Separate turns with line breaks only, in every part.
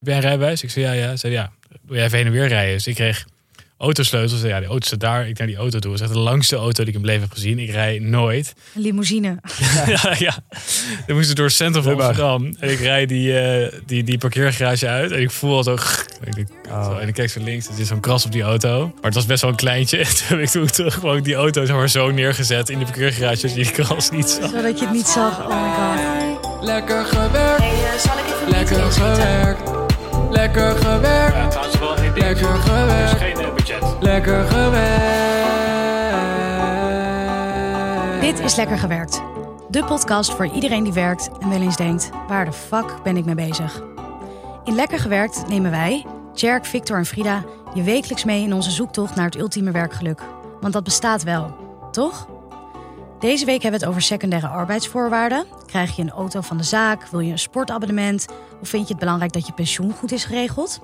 Heb jij een rijbewijs? Ik zei ja, ja. Zei ja, wil jij even heen en weer rijden? Dus ik kreeg autosleutels. Ja, die auto staat daar. Ik naar die auto toe. Dat is echt de langste auto die ik in mijn leven heb gezien. Ik rij nooit.
Een limousine.
ja, ja. Dan moest ik door het centrum van. Amsterdam. En ik rijd die, eh, die, die parkeergarage uit. En ik voel al zo... Ik
Oh.
zo, en ik kijk zo links. Er zit zo'n kras op die auto. Maar het was best wel een kleintje. En toen heb ik toen terug gewoon die auto zeg maar, zo neergezet in de parkeergarage. Zodat je die kras niet zag.
Zodat je het niet zag. Oh my god.
Lekker gewerkt,
Hey, zal ik even
lekker gewerkt, lekker gewerkt,
Ja, trouwens wel één ding.
lekker
Er is
gewerkt,
geen eh, budget.
lekker gewerkt.
Dit is Lekker Gewerkt. De podcast voor iedereen die werkt en wel eens denkt... waar de fuck ben ik mee bezig? In Lekker Gewerkt nemen wij, Tjerk, Victor en Frida... je wekelijks mee in onze zoektocht naar het ultieme werkgeluk. Want dat bestaat wel, toch? Deze week hebben we het over secundaire arbeidsvoorwaarden. Krijg je een auto van de zaak? Wil je een sportabonnement? Of vind je het belangrijk dat je pensioen goed is geregeld?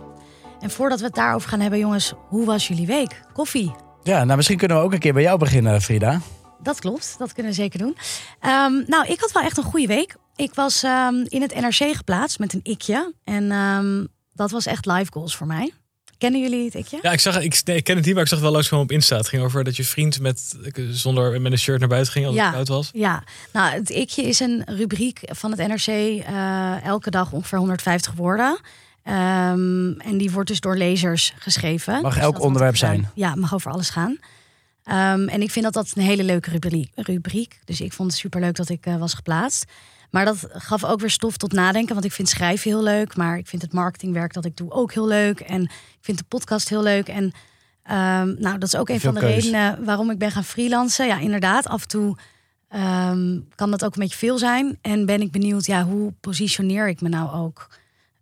En voordat we het daarover gaan hebben, jongens... hoe was jullie week? Koffie?
Ja, nou misschien kunnen we ook een keer bij jou beginnen, Frida.
Dat klopt, dat kunnen we zeker doen. Ehm, nou, ik had wel echt een goede week. Ik was ehm, in het NRC geplaatst met een ikje. En ehm, dat was echt live goals voor mij. Kennen jullie het ikje?
Ja, ik, zag, ik, nee, ik ken het niet, maar ik zag het wel langs gewoon op Insta. Het ging over dat je vriend met, zonder, met een shirt naar buiten ging als
Ja.
het koud was.
Ja, nou, het ikje is een rubriek van het NRC. eh, elke dag ongeveer 150 woorden. Ehm, en die wordt dus door lezers geschreven.
Mag
Dus
elk onderwerp zijn?
Ja, het mag over alles gaan. Ehm, en ik vind dat dat een hele leuke rubriek. rubriek. Dus ik vond het superleuk dat ik eh, was geplaatst. Maar dat gaf ook weer stof tot nadenken. Want ik vind schrijven heel leuk. Maar ik vind het marketingwerk dat ik doe ook heel leuk. En ik vind de podcast heel leuk. En ehm, nou, dat is ook een van de
keus.
redenen waarom ik ben gaan freelancen. Ja, inderdaad. Af en toe ehm, kan dat ook een beetje veel zijn. En ben ik benieuwd, ja, hoe positioneer ik me nou ook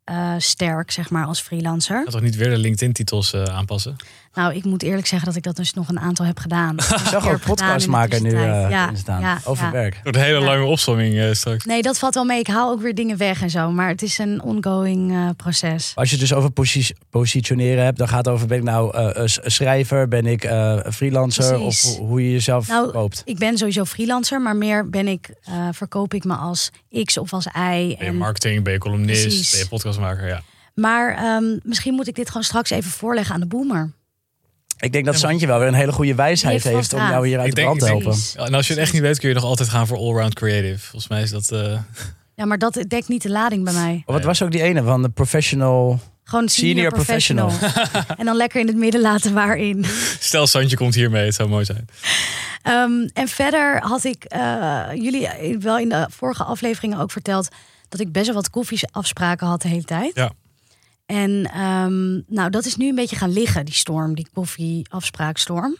eh, sterk, zeg maar, als freelancer?
Gaat toch niet weer de LinkedIn-titels eh, aanpassen?
Nou, ik moet eerlijk zeggen dat ik dat dus nog een aantal heb gedaan.
Ik zag ook podcastmaker nu eh in staan. over
ja.
werk.
Door een hele
Ja.
lange opzomming eh, straks.
Nee, dat valt wel mee. Ik haal ook weer dingen weg en zo. Maar het is een ongoing eh, proces.
Als je het dus over posi- positioneren hebt, dan gaat het over ben ik nou eh, schrijver, ben ik eh, freelancer
Precies.
of ho- hoe je jezelf
Nou,
verkoopt.
Ik ben sowieso freelancer, maar meer ben ik, eh, verkoop ik me als X of als Y.
Ben je
En,
marketing, ben je columnist,
Precies.
ben je podcastmaker, ja.
maar ehm, misschien moet ik dit gewoon straks even voorleggen aan de boomer.
Ik denk dat Santje wel weer een hele goede wijsheid
heeft
heeft om jou hier uit de
Ik
brand te helpen.
En als je het echt niet weet, kun je nog altijd gaan voor allround creative. Volgens mij is dat... eh,
Ja, maar dat dekt niet de lading bij mij.
Oh, wat was ook die ene van de professional?
Gewoon senior,
Senior
professional. en dan lekker in het midden laten waarin.
Stel, Santje komt hiermee, het zou mooi zijn.
Ehm, en verder had ik eh, jullie wel in de vorige afleveringen ook verteld dat ik best wel wat koffieafspraken had de hele tijd.
Ja.
En ehm, nou, dat is nu een beetje gaan liggen, die storm, die koffieafspraakstorm.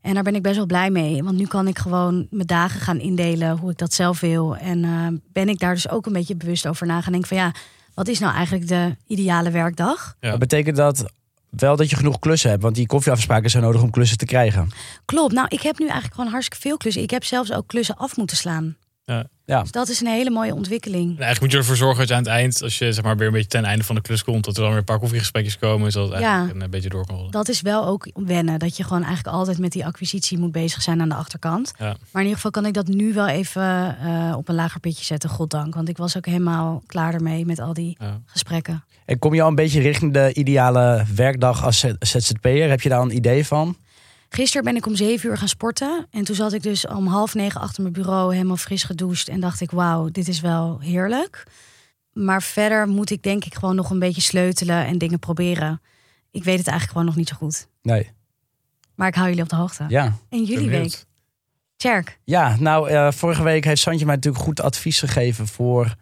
En daar ben ik best wel blij mee. Want nu kan ik gewoon mijn dagen gaan indelen hoe ik dat zelf wil. En eh, ben ik daar dus ook een beetje bewust over na gaan denken van ja, wat is nou eigenlijk de ideale werkdag?
Ja.
Dat betekent dat wel dat je genoeg klussen hebt, want die koffieafspraken zijn nodig om klussen te krijgen.
Klopt. Nou, ik heb nu eigenlijk gewoon hartstikke veel klussen. Ik heb zelfs ook klussen af moeten slaan.
Ja.
Ja.
Dus dat is een hele mooie ontwikkeling.
En eigenlijk moet je ervoor zorgen dat je aan het eind, als je zeg maar weer een beetje ten einde van de klus komt, dat er dan weer een paar koffiegesprekjes komen, zodat het
Ja.
eigenlijk een, eh, beetje door kan rollen.
Dat is wel ook wennen. Dat je gewoon eigenlijk altijd met die acquisitie moet bezig zijn aan de achterkant.
Ja.
Maar in ieder geval kan ik dat nu wel even eh, op een lager pitje zetten, goddank. Want ik was ook helemaal klaar ermee met al die
Ja.
gesprekken.
En kom je al een beetje richting de ideale werkdag als ZZP'er? Heb je daar een idee van?
Gisteren ben ik om zeven uur gaan sporten. En toen zat ik dus om half negen achter mijn bureau helemaal fris gedoucht. En dacht ik, wauw, dit is wel heerlijk. Maar verder moet ik denk ik gewoon nog een beetje sleutelen en dingen proberen. Ik weet het eigenlijk gewoon nog niet zo goed.
Nee.
Maar ik hou jullie op de hoogte.
Ja.
En jullie week? Tjerk.
Ja, nou, eh, vorige week heeft Santje mij natuurlijk goed advies gegeven voor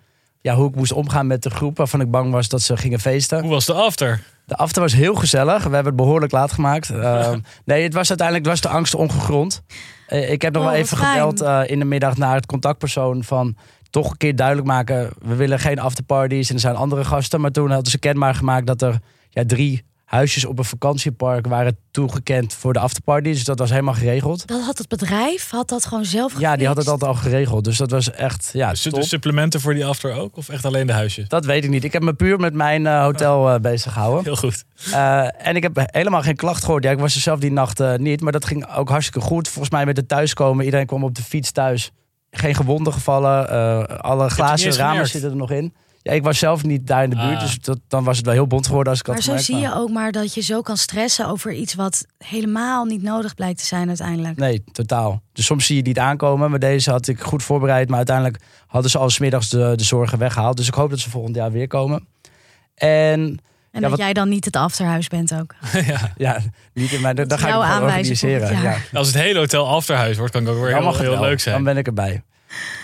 ja, hoe ik moest omgaan met de groep waarvan ik bang was dat ze gingen feesten.
Hoe was de after?
De after was heel gezellig. We hebben het behoorlijk laat gemaakt. Eh, nee, het was uiteindelijk was de angst ongegrond. Eh, ik heb nog
Oh,
wel
wat
even
fijn.
gebeld eh, in de middag naar het contactpersoon van toch een keer duidelijk maken. We willen geen afterparties en er zijn andere gasten. Maar toen hadden ze kenbaar gemaakt dat er ja, drie huisjes op een vakantiepark waren toegekend voor de afterparty. Dus dat was helemaal geregeld.
Dat had het bedrijf, had dat gewoon zelf
Ja, die had het altijd al geregeld. Dus dat was echt ja,
Dus de
top.
supplementen voor die after ook? Of echt alleen de huisjes?
Dat weet ik niet. Ik heb me puur met mijn eh, hotel eh, bezig gehouden.
Heel goed.
Eh, en ik heb helemaal geen klacht gehoord. Ja, ik was er zelf die nacht niet, maar dat ging ook hartstikke goed. Volgens mij met het thuiskomen. Iedereen kwam op de fiets thuis. Geen gewonden gevallen. eh, alle glazen ramen
gemerkt.
zitten er nog in. Ja, ik was zelf niet daar in de buurt,
Ah.
dus dat, dan was het wel heel bond geworden als ik
Maar
had
zo
gemerkt,
zie
maar-
je ook maar dat je zo kan stressen over iets wat helemaal niet nodig blijkt te zijn uiteindelijk.
Nee, totaal. Dus soms zie je het niet aankomen. Maar deze had ik goed voorbereid. Maar uiteindelijk hadden ze al smiddags de, de zorgen weggehaald. Dus ik hoop dat ze volgend jaar weer komen. En
En
Ja,
dat
wat-
jij dan niet het afterhuis bent ook.
ja.
ja, niet in, maar daar
Dat
ga ik het organiseren. Ja.
Als het hele hotel afterhuis wordt, kan ik ook weer
Dan mag
heel, heel leuk zijn.
Dan ben ik erbij.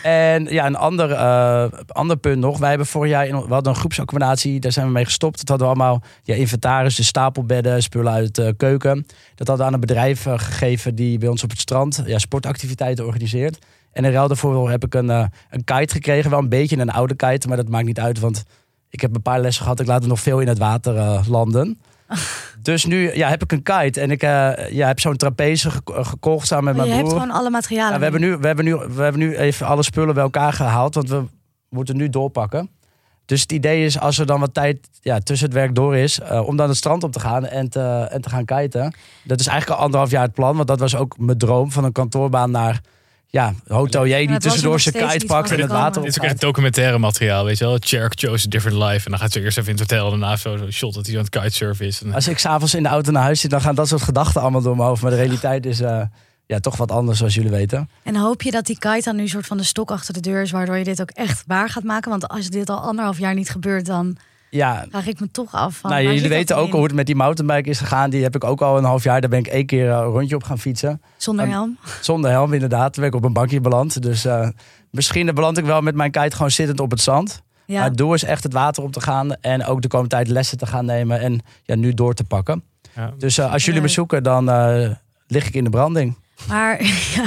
En ja, een ander, eh, ander punt nog. Wij hebben vorig jaar in, we hadden een groepsaccommodatie. Daar zijn we mee gestopt. Dat hadden we allemaal ja, inventaris, dus stapelbedden, spullen uit de keuken. Dat hadden we aan een bedrijf eh, gegeven die bij ons op het strand ja, sportactiviteiten organiseert. En in ruil daarvoor heb ik een, eh, een kite gekregen. Wel een beetje een oude kite, maar dat maakt niet uit. Want ik heb een paar lessen gehad. Ik laat het nog veel in het water landen. Dus nu ja, heb ik een kite. En ik eh, ja, heb zo'n trapeze gek- gekocht samen met
je
mijn
hebt
broer.
gewoon alle materialen.
Ja, we, hebben nu, we, hebben nu, we hebben nu even alle spullen bij elkaar gehaald, want we moeten nu doorpakken. Dus het idee is, als er dan wat tijd ja, tussen het werk door is, eh, om dan het strand op te gaan en te, en te gaan kiten. Dat is eigenlijk al anderhalf jaar het plan, want dat was ook mijn droom van een kantoorbaan naar ja, hotelier die tussendoor zijn kite pakt en het water
Dit is ook echt documentaire materiaal, weet je wel. Cherk chose a different life. En dan gaat ze eerst even in het hotel. En daarna zo, zo shot dat hij aan het kitesurfen is. En,
Als ik s'avonds in de auto naar huis zit, dan gaan dat soort gedachten allemaal door mijn hoofd. Maar de realiteit is eh, ja, toch wat anders, zoals jullie weten.
En hoop je dat die kite dan nu soort van de stok achter de deur is, waardoor je dit ook echt waar gaat maken? Want als dit al anderhalf jaar niet gebeurt, dan
Ja,
vraag ik me toch af van.
nou, jullie weten ook
in?
hoe het met die mountainbike is gegaan. Die heb ik ook al een half jaar. Daar ben ik één keer eh, een rondje op gaan fietsen.
Zonder helm.
Zonder helm, inderdaad. Toen ben ik op een bankje beland. Dus eh, misschien beland ik wel met mijn kite gewoon zittend op het zand.
Ja.
Maar het doel is echt het water op te gaan. En ook de komende tijd lessen te gaan nemen. En ja, nu door te pakken.
ja.
Dus eh, als jullie me zoeken, dan eh, lig ik in de branding.
Maar ja,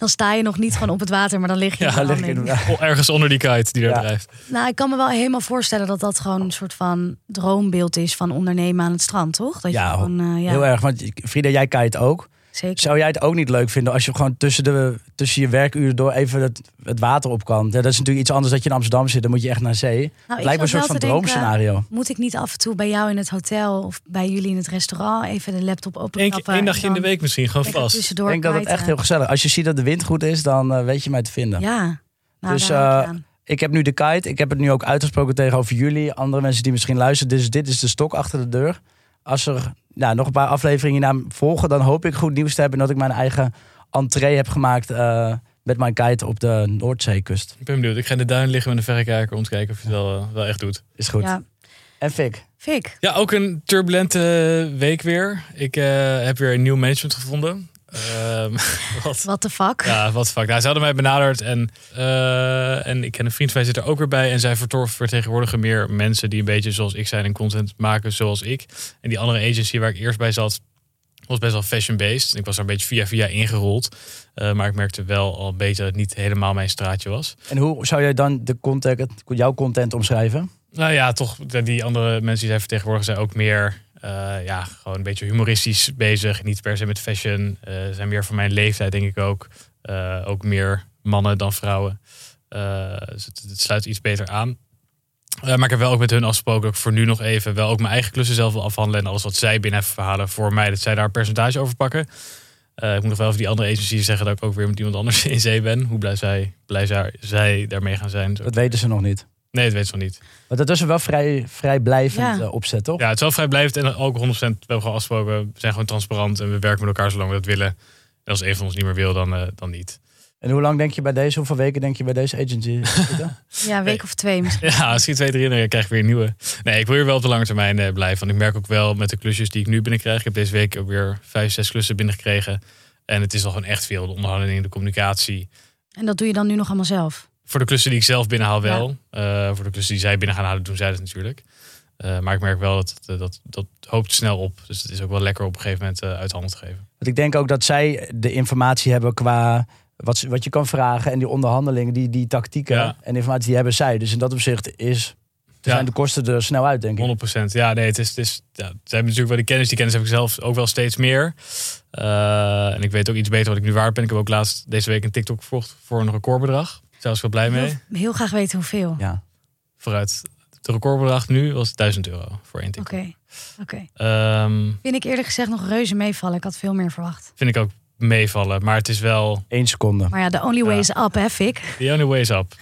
dan sta je nog niet gewoon op het water, maar dan lig je
Ja,
in de
Dan lig in
ergens onder die kite die daar
Ja.
drijft.
Nou, ik kan me wel helemaal voorstellen dat dat gewoon een soort van droombeeld is van ondernemen aan het strand, toch? Dat
Ja,
je gewoon, eh, ja,
Heel erg. Want Frida, jij kite ook.
Zeker.
Zou jij het ook niet leuk vinden als je gewoon tussen, de, tussen je werkuren door even het, het water op kan? Ja, dat is natuurlijk iets anders dat je in Amsterdam zit. Dan moet je echt naar zee.
Nou,
lijkt me een soort van
denken,
droomscenario.
Moet ik niet af en toe bij jou in het hotel of bij jullie in het restaurant even de laptop
Eén
openklappen?
keer- één dagje in de week misschien, gewoon vast.
Ik denk dat het echt heel gezellig Als je ziet dat de wind goed is, dan eh, weet je mij te vinden.
Ja, nou,
Dus, eh. Ik heb nu de kite. Ik heb het nu ook uitgesproken tegenover jullie. Andere mensen die misschien luisteren. Dus dit is de stok achter de deur. Als er nou, nog een paar afleveringen naar volgen, dan hoop ik goed nieuws te hebben. Dat ik mijn eigen entree heb gemaakt eh, met mijn kite op de Noordzeekust.
Ik ben benieuwd. Ik ga in de duin liggen met een verrekijker om te kijken of je het wel, eh, wel echt doet.
Is goed.
Ja,
En Fik.
Fik.
Ja, ook een turbulente week weer. Ik eh, heb weer een nieuw management gevonden. Ehm, wat?
What the fuck?
Ja, wat fuck. Nou, ze hadden mij benaderd en, eh, en ik ken een vriend van mij zit er ook weer bij. En zij vertegenwoordigen meer mensen die een beetje zoals ik zijn en content maken zoals ik. En die andere agency waar ik eerst bij zat, was best wel fashion-based. Ik was er een beetje via via ingerold. Eh, maar ik merkte wel al beetje dat het niet helemaal mijn straatje was.
En hoe zou jij dan de content, jouw content omschrijven?
Nou ja, toch, die andere mensen die zij vertegenwoordigen zijn ook meer, eh, ja, gewoon een beetje humoristisch bezig. Niet per se met fashion. Eh, zijn meer van mijn leeftijd, denk ik ook. Eh, ook meer mannen dan vrouwen. Dus het, sluit iets beter aan. Maar ik heb wel ook met hun afgesproken dat ik voor nu nog even wel ook mijn eigen klussen zelf wil afhandelen. En alles wat zij binnen verhalen voor mij, dat zij daar een percentage over pakken. Ik moet nog wel even die andere agencies zeggen dat ik ook weer met iemand anders in zee ben. Hoe blij zij, blij zij, zij daarmee gaan zijn.
Dat weten ze nog niet.
Nee, dat weet ze nog niet.
Maar dat is wel vrij, vrij blijvend
Ja.
eh, opzet, toch?
Ja, het is wel vrijblijvend en ook 100%. We hebben gewoon afgesproken, we zijn gewoon transparant en we werken met elkaar zolang we dat willen. En als een van ons niet meer wil, dan, eh, dan niet.
En hoe lang denk je bij deze, hoeveel weken denk je bij deze agency?
Ja, een week of twee misschien.
Ja, als je twee, drie dan krijg ik weer een nieuwe. Nee, ik wil hier wel op de lange termijn eh, blijven. Want ik merk ook wel met de klusjes die ik nu binnenkrijg. Ik heb deze week ook weer vijf, zes klussen binnengekregen. En het is al gewoon echt veel. De onderhandeling, de communicatie.
En dat doe je dan nu nog allemaal zelf?
Voor de klussen die ik zelf binnenhaal wel. Eh, voor de klussen die zij binnen gaan halen, doen zij dat natuurlijk. Eh, maar ik merk wel dat dat, dat dat hoopt snel op. Dus het is ook wel lekker op een gegeven moment eh, uit handen te geven.
Want ik denk ook dat zij de informatie hebben qua wat, ze- wat je kan vragen. En die onderhandelingen, die, die tactieken
Ja.
en informatie, die hebben zij. Dus in dat opzicht is,
Ja.
zijn de kosten er snel uit, denk ik.
100%. Ja, nee, het is, het is, ja, ze hebben natuurlijk wel die kennis. Die kennis heb ik zelf ook wel steeds meer. Eh, en ik weet ook iets beter wat ik nu waard ben. Ik heb ook laatst deze week een TikTok verkocht voor een recordbedrag. Ik wel blij mee.
Heel, heel graag weten hoeveel.
Ja.
Vooruit. Het recordbedrag nu was 1000 euro voor één
Oké,
TikTok.
oké.
Ehm,
Vind ik eerlijk gezegd nog reuze meevallen. Ik had veel meer verwacht.
vind ik ook meevallen. Maar het is wel
Eén seconde.
Maar ja, de only way
Ja.
is up, hè, Fik?
the only way is up.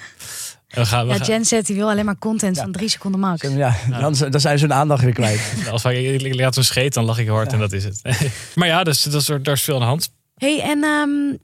We gaan, we
Ja,
gaan-
Jen zet die wil alleen maar content
Ja.
van drie seconden max.
Ja, dan, dan zijn ze hun aandacht weer kwijt.
als wij ik laat een scheet, dan lach ik hard en dat is het. maar ja, dus, dat is, daar is veel aan de hand.
hey, en ehm,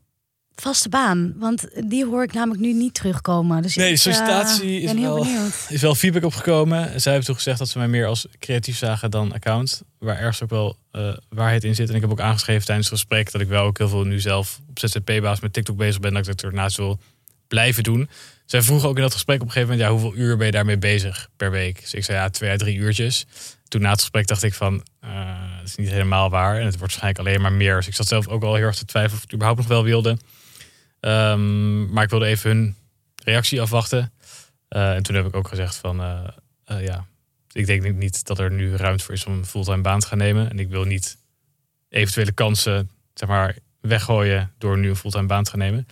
vaste baan. Want die hoor ik namelijk nu niet terugkomen. Dus
Nee, de sollicitatie
eh,
is wel- is wel feedback opgekomen. Zij hebben toen gezegd dat ze mij meer als creatief zagen dan account. Waar ergens ook wel eh, waarheid in zit. En ik heb ook aangeschreven tijdens het gesprek dat ik wel ook heel veel nu zelf op ZZP-basis met TikTok bezig ben. Dat ik dat ernaast wil blijven doen. Zij vroegen ook in dat gesprek op een gegeven moment, ja, hoeveel uur ben je daarmee bezig per week? Dus ik zei ja, twee à drie uurtjes. Toen na het gesprek dacht ik van, eh, dat is niet helemaal waar. En het wordt waarschijnlijk alleen maar meer. Dus ik zat zelf ook al heel erg te twijfelen of ik het überhaupt nog wel wilde. Ehm, maar ik wilde even hun reactie afwachten. Eh, en toen heb ik ook gezegd van, eh, eh, ja, ik denk niet dat er nu ruimte voor is om een fulltime baan te gaan nemen. En ik wil niet eventuele kansen, zeg maar, weggooien door nu een fulltime baan te gaan nemen.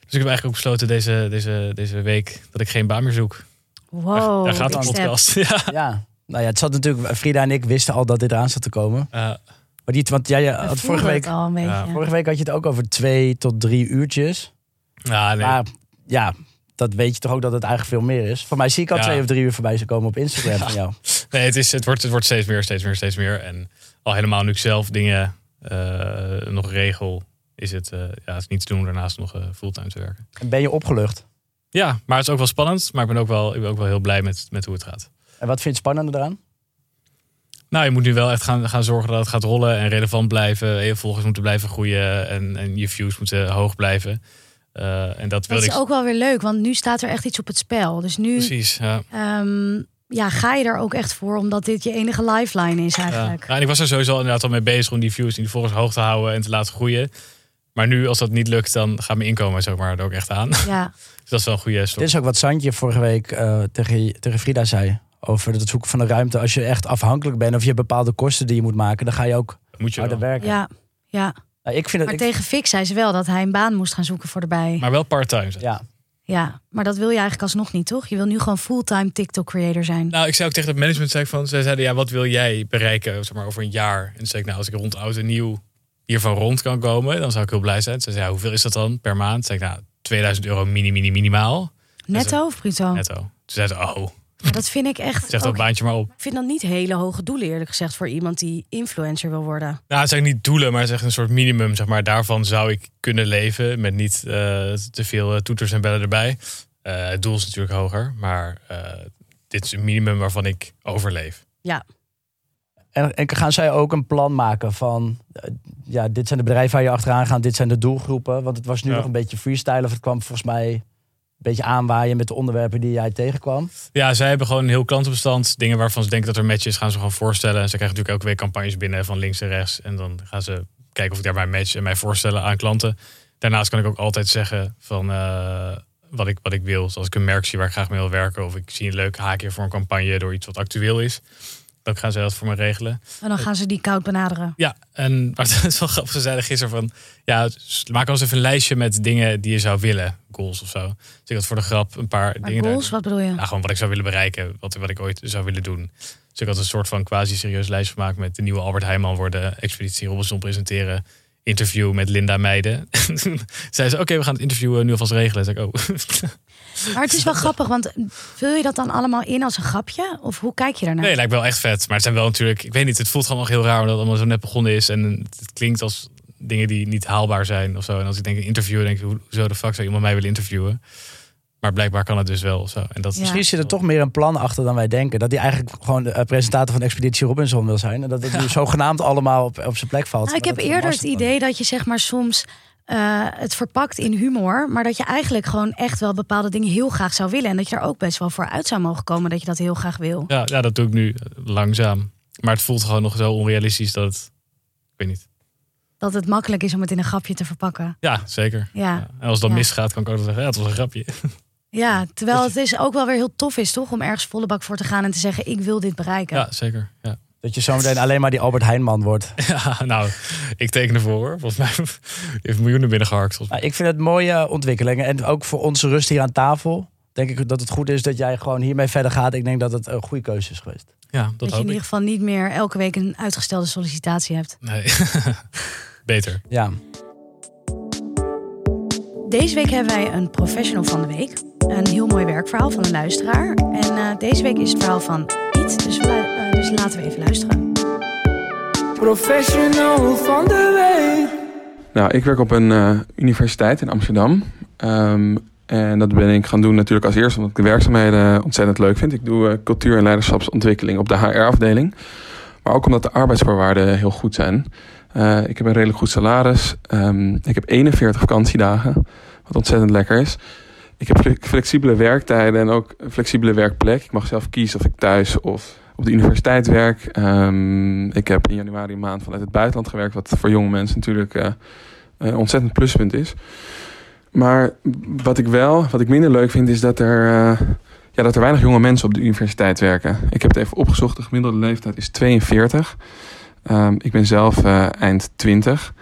Dus ik heb eigenlijk ook besloten deze, deze, deze week dat ik geen baan meer zoek.
Wow,
Daar gaat de podcast. Ja.
Ja. Nou ja, het zat natuurlijk... Frida en ik wisten al dat dit eraan zat te komen.
Eh,
Maar die, want jij
We
had vorige week,
het al een beetje.
Ja,
vorige week had je het ook over twee tot drie uurtjes.
Ja, nee.
Maar ja, dat weet je toch ook dat het eigenlijk veel meer is. Voor mij zie ik al
Ja.
twee of drie uur voorbij komen op Instagram van jou.
Nee, het, is, het, wordt, het wordt steeds meer, steeds meer, steeds meer. En al helemaal nu ik zelf dingen eh, nog regel, is het, eh, ja, het is niet te doen om daarnaast nog eh, fulltime te werken.
En ben je opgelucht?
Ja, maar het is ook wel spannend. Maar ik ben ook wel, ik ben ook wel heel blij met, met hoe het gaat.
En wat vind je spannender eraan?
Nou, je moet nu wel echt gaan, gaan zorgen dat het gaat rollen en relevant blijven. Je volgers moeten blijven groeien en, en je views moeten hoog blijven. Eh, en dat wil
Dat
ik.
is ook wel weer leuk, want nu staat er echt iets op het spel. Dus nu
Precies. Ja.
ehm, ja, ga je er ook echt voor, omdat dit je enige lifeline is
Ja.
eigenlijk.
Ja, en ik was er sowieso al inderdaad al mee bezig om die views en die volgers hoog te houden en te laten groeien. Maar nu, als dat niet lukt, dan gaat mijn inkomen zeg maar, er ook echt aan.
Ja,
Dus dat is wel een goede stop.
Dit is ook wat Santje vorige week eh, tegen, tegen Frida zei. Over het zoeken van de ruimte. Als je echt afhankelijk bent of je hebt bepaalde kosten die je moet maken, dan ga je ook
moet je
harder
wel.
werken.
ja, ja.
Nou, ik vind
Maar
ik-
tegen Fix zei ze wel dat hij een baan moest gaan zoeken voor erbij.
Maar wel part-time.
ja,
Ja, maar dat wil je eigenlijk alsnog niet, toch? Je wil nu gewoon fulltime TikTok-creator zijn.
Nou, ik zei ook tegen het management, zei ik van, zij zeiden, ja, wat wil jij bereiken zeg maar, over een jaar? En toen zei ik, nou, als ik rond oud en nieuw hiervan rond kan komen, dan zou ik heel blij zijn. Ze zei, ja, hoeveel is dat dan per maand? Zei ik, nou, 2000 euro mini, mini, minimaal.
Netto of bruto?
Netto. Toen zei ze, oh,
Maar dat vind ik echt.
zeg dat
ook-
baantje maar op.
Ik vind dat niet hele hoge doelen, eerlijk gezegd, voor iemand die influencer wil worden.
Nou, het zijn niet doelen, maar het is echt een soort minimum. Zeg maar. Daarvan zou ik kunnen leven met niet eh, te veel eh, toeters en bellen erbij. Eh, het doel is natuurlijk hoger, maar eh, dit is een minimum waarvan ik overleef.
Ja,
En, en gaan zij ook een plan maken van, ja, dit zijn de bedrijven waar je achteraan gaat, dit zijn de doelgroepen. Want het was nu
Ja.
nog een beetje freestyle of het kwam volgens mij beetje aanwaaien met de onderwerpen die jij tegenkwam.
Ja, zij hebben gewoon een heel klantenbestand. Dingen waarvan ze denken dat er match is, gaan ze gewoon voorstellen. En ze krijgen natuurlijk elke week campagnes binnen van links en rechts. En dan gaan ze kijken of ik daarbij match en mij voorstellen aan klanten. Daarnaast kan ik ook altijd zeggen van eh, wat, ik, wat ik wil. Zoals ik een merk zie waar ik graag mee wil werken. Of ik zie een leuk haakje voor een campagne door iets wat actueel is. Dan gaan ze dat voor me regelen.
en dan gaan ze die koud benaderen.
Ja, en maar het is wel grappig. Ze zeiden gisteren van... Ja, maak eens even een lijstje met dingen die je zou willen. Goals of zo. Dus ik had voor de grap een paar
Maar
dingen... daar-
goals, wat bedoel je?
nou, gewoon wat ik zou willen bereiken, wat, wat ik ooit zou willen doen. Dus ik had een soort van quasi-serieus lijst gemaakt met de nieuwe Albert Heijman worden, Expeditie Robinson presenteren, interview met Linda Meijden. Zei ze, oké, we gaan het interview nu alvast regelen. Zei ik, oh.
Maar het is wel grappig, want vul je dat dan allemaal in als een grapje? Of hoe kijk je daarnaar?
nee, lijkt wel echt vet. Maar het zijn wel natuurlijk, ik weet niet, het voelt gewoon nog heel raar omdat het allemaal zo net begonnen is. En het klinkt als dingen die niet haalbaar zijn of zo. En als ik denk een interview, denk ik, hoe- hoezo de fuck zou iemand mij willen interviewen? Maar blijkbaar kan het dus wel zo. En dat
Ja.
Misschien zit er toch meer een plan achter dan wij denken. Dat hij eigenlijk gewoon de eh, presentator van Expeditie Robinson wil zijn. En dat het nu zogenaamd allemaal op, op zijn plek valt.
Nou, ik heb eerder het idee dat je zeg maar soms eh, het verpakt in humor, maar dat je eigenlijk gewoon echt wel bepaalde dingen heel graag zou willen en dat je er ook best wel voor uit zou mogen komen dat je dat heel graag wil.
Ja, ja, dat doe ik nu langzaam. Maar het voelt gewoon nog zo onrealistisch dat het... Ik weet niet.
Dat het makkelijk is om het in een grapje te verpakken.
Ja, zeker.
Ja,
Ja. En als dat
Ja.
misgaat, kan ik ook wel zeggen, ja, het was een grapje.
ja terwijl het is ook wel weer heel tof is, toch? Om ergens volle bak voor te gaan en te zeggen: ik wil dit bereiken.
Ja, zeker. Ja.
Dat je zometeen alleen maar die Albert Heijnman wordt.
ja, nou, ik teken ervoor hoor. Volgens mij heeft miljoenen binnengeharkt.
Nou, ik vind het mooie ontwikkelingen. En ook voor onze rust hier aan tafel. Denk ik dat het goed is dat jij gewoon hiermee verder gaat. Ik denk dat het een goede keuze is geweest.
Ja, dat,
dat je in ieder geval niet meer elke week een uitgestelde sollicitatie hebt.
Nee. Beter.
Ja.
Deze week hebben wij een professional van de week. een heel mooi werkverhaal van een luisteraar. En eh, deze week is het verhaal van Dus, eh, dus laten we even luisteren.
Professional van de week.
Nou, ik werk op een eh, universiteit in Amsterdam. Ehm, en dat ben ik gaan doen natuurlijk als eerste omdat ik de werkzaamheden ontzettend leuk vind. Ik doe eh, cultuur- en leiderschapsontwikkeling op de HR-afdeling. Maar ook omdat de arbeidsvoorwaarden heel goed zijn. Eh, ik heb een redelijk goed salaris. Ehm, ik heb 41 vakantiedagen, wat ontzettend lekker is. Ik heb fle- flexibele werktijden en ook een flexibele werkplek. Ik mag zelf kiezen of ik thuis of op de universiteit werk. Ehm, ik heb in januari een maand vanuit het buitenland gewerkt, wat voor jonge mensen natuurlijk eh, een ontzettend pluspunt is. Maar wat ik wel, wat ik minder leuk vind, is dat er, eh, ja, dat er weinig jonge mensen op de universiteit werken. Ik heb het even opgezocht, de gemiddelde leeftijd is 42. Ehm, ik ben zelf eh, eind 20.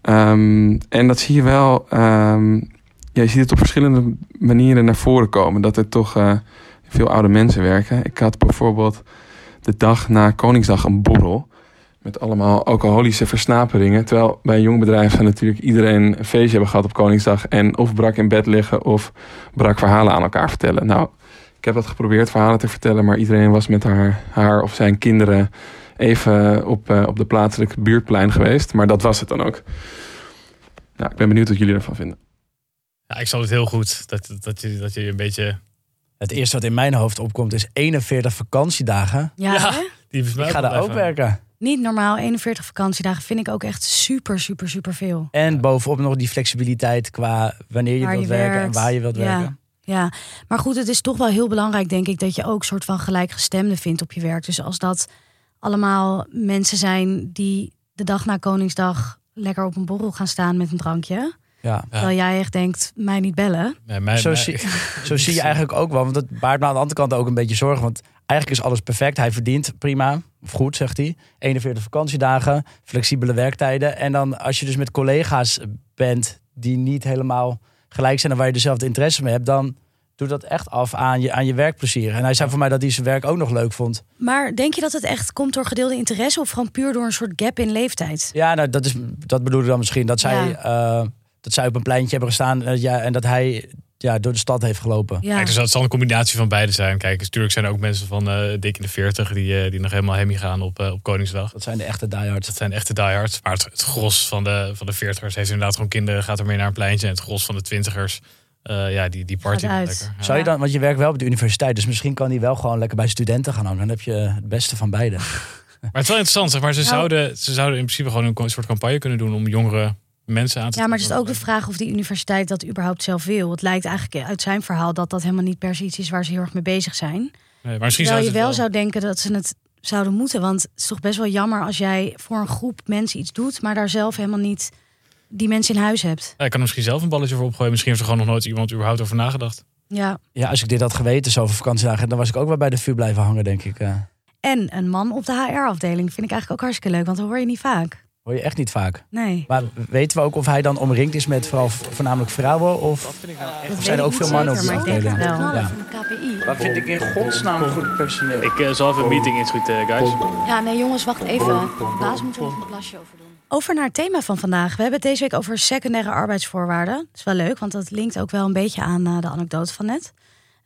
Ehm, en dat zie je wel, ja, je ziet het op verschillende manieren naar voren komen. Dat er toch eh, veel oude mensen werken. Ik had bijvoorbeeld de dag na Koningsdag een borrel. Met allemaal alcoholische versnaperingen. Terwijl bij een jong bedrijf zou natuurlijk iedereen een feestje hebben gehad op Koningsdag. En of brak in bed liggen of brak verhalen aan elkaar vertellen. Nou, ik heb dat geprobeerd verhalen te vertellen. Maar iedereen was met haar, haar of zijn kinderen even op, eh, op de plaatselijke buurtplein geweest. Maar dat was het dan ook. Nou, ik ben benieuwd wat jullie ervan vinden.
Ik snap het heel goed dat, dat, je, dat je een beetje...
Het eerste wat in mijn hoofd opkomt is 41 vakantiedagen.
Ja,
Ja. Die is
Ik ga daar ook werken.
niet normaal. 41 vakantiedagen vind ik ook echt super, super, super veel.
En bovenop nog die flexibiliteit qua wanneer je
Waar
wilt
je
werken en waar je wilt
Ja.
werken.
Ja, maar goed, het is toch wel heel belangrijk, denk ik, dat je ook soort van gelijkgestemde vindt op je werk. Dus als dat allemaal mensen zijn die de dag na Koningsdag lekker op een borrel gaan staan met een drankje.
Ja.
Terwijl jij echt denkt, mij niet bellen.
Nee, mijn,
Zo,
mijn-
zie, zo zie je eigenlijk ook wel. Want dat baart me aan de andere kant ook een beetje zorgen. Want eigenlijk is alles perfect. Hij verdient prima. Of goed, zegt hij. 41 vakantiedagen, flexibele werktijden. En dan als je dus met collega's bent die niet helemaal gelijk zijn... en waar je dezelfde interesse mee hebt... dan doet dat echt af aan je, aan je werkplezier. En hij zei voor mij dat hij zijn werk ook nog leuk vond.
Maar denk je dat het echt komt door gedeelde interesse of gewoon puur door een soort gap in leeftijd?
Ja, nou, dat, is, dat bedoelde ik dan misschien. Dat zij, eh, dat zij op een pleintje hebben gestaan eh, ja, en dat hij ja, door de stad heeft gelopen.
Ja,
Kijk, dus dat zal een combinatie van beide zijn. Kijk, natuurlijk zijn er ook mensen van eh, dik in de 40 die, eh, die nog helemaal hemmy gaan op, op Koningsdag.
Dat zijn de echte diehards.
Dat zijn echte diehards. Maar het, het gros van de, van de 40ers heeft inderdaad gewoon kinderen, gaat er mee naar een pleintje. En het gros van de 20ers, eh, ja, die, die party lekker. Ja.
Zou je dan, want je werkt wel op de universiteit, dus misschien kan hij wel gewoon lekker bij studenten gaan hangen. Dan heb je het beste van beide.
Maar het is wel interessant, zeg maar. Ze,
Nou-
zouden, ze zouden in principe gewoon een soort campagne kunnen doen om jongere mensen aan te
Ja, maar het is ook de vraag of die universiteit dat überhaupt zelf wil. Het lijkt eigenlijk uit zijn verhaal dat dat helemaal niet per se iets is waar ze heel erg mee bezig zijn.
Nee, maar misschien
Terwijl je
zou
wel zou denken dat ze het zouden moeten. Want het is toch best wel jammer als jij voor een groep mensen iets doet, maar daar zelf helemaal niet die mensen in huis hebt.
Ja, ik kan er misschien zelf een balletje voor opgooien. Misschien heeft er gewoon nog nooit iemand überhaupt over nagedacht.
Ja.
Ja, als ik dit had geweten, zoveel vakantiedagen, dan was ik ook wel bij de vuur blijven hangen, denk ik. eh.
En een man op de HR-afdeling vind ik eigenlijk ook hartstikke leuk, want dat hoor je niet vaak.
Hoor je echt niet vaak.
Nee.
Maar weten we ook of hij dan omringd is met vooral voornamelijk vrouwen? Of,
Dat
of zijn er ook veel mannen op
denk
afdeling? Ja.
Van de KPI.
Wat vind ik in godsnaam goed personeel?
Ik eh, zal even een meeting inschieten, guys.
Ja, nee jongens, wacht even. Baas moet er nog een plasje over doen. Over naar het thema van vandaag. We hebben het deze week over secundaire arbeidsvoorwaarden. Dat is wel leuk, want dat linkt ook wel een beetje aan eh, de anekdote van net.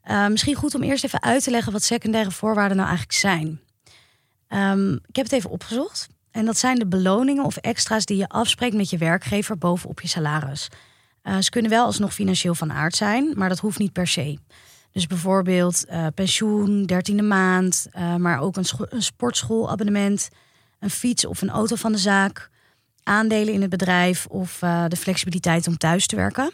Eh, misschien goed om eerst even uit te leggen wat secundaire voorwaarden nou eigenlijk zijn. Ehm, ik heb het even opgezocht. En dat zijn de beloningen of extra's die je afspreekt met je werkgever bovenop je salaris. Eh, ze kunnen wel alsnog financieel van aard zijn, maar dat hoeft niet per se. Dus bijvoorbeeld eh, pensioen, dertiende maand, eh, maar ook een, een sportschoolabonnement, een fiets of een auto van de zaak, aandelen in het bedrijf of de flexibiliteit om thuis te werken.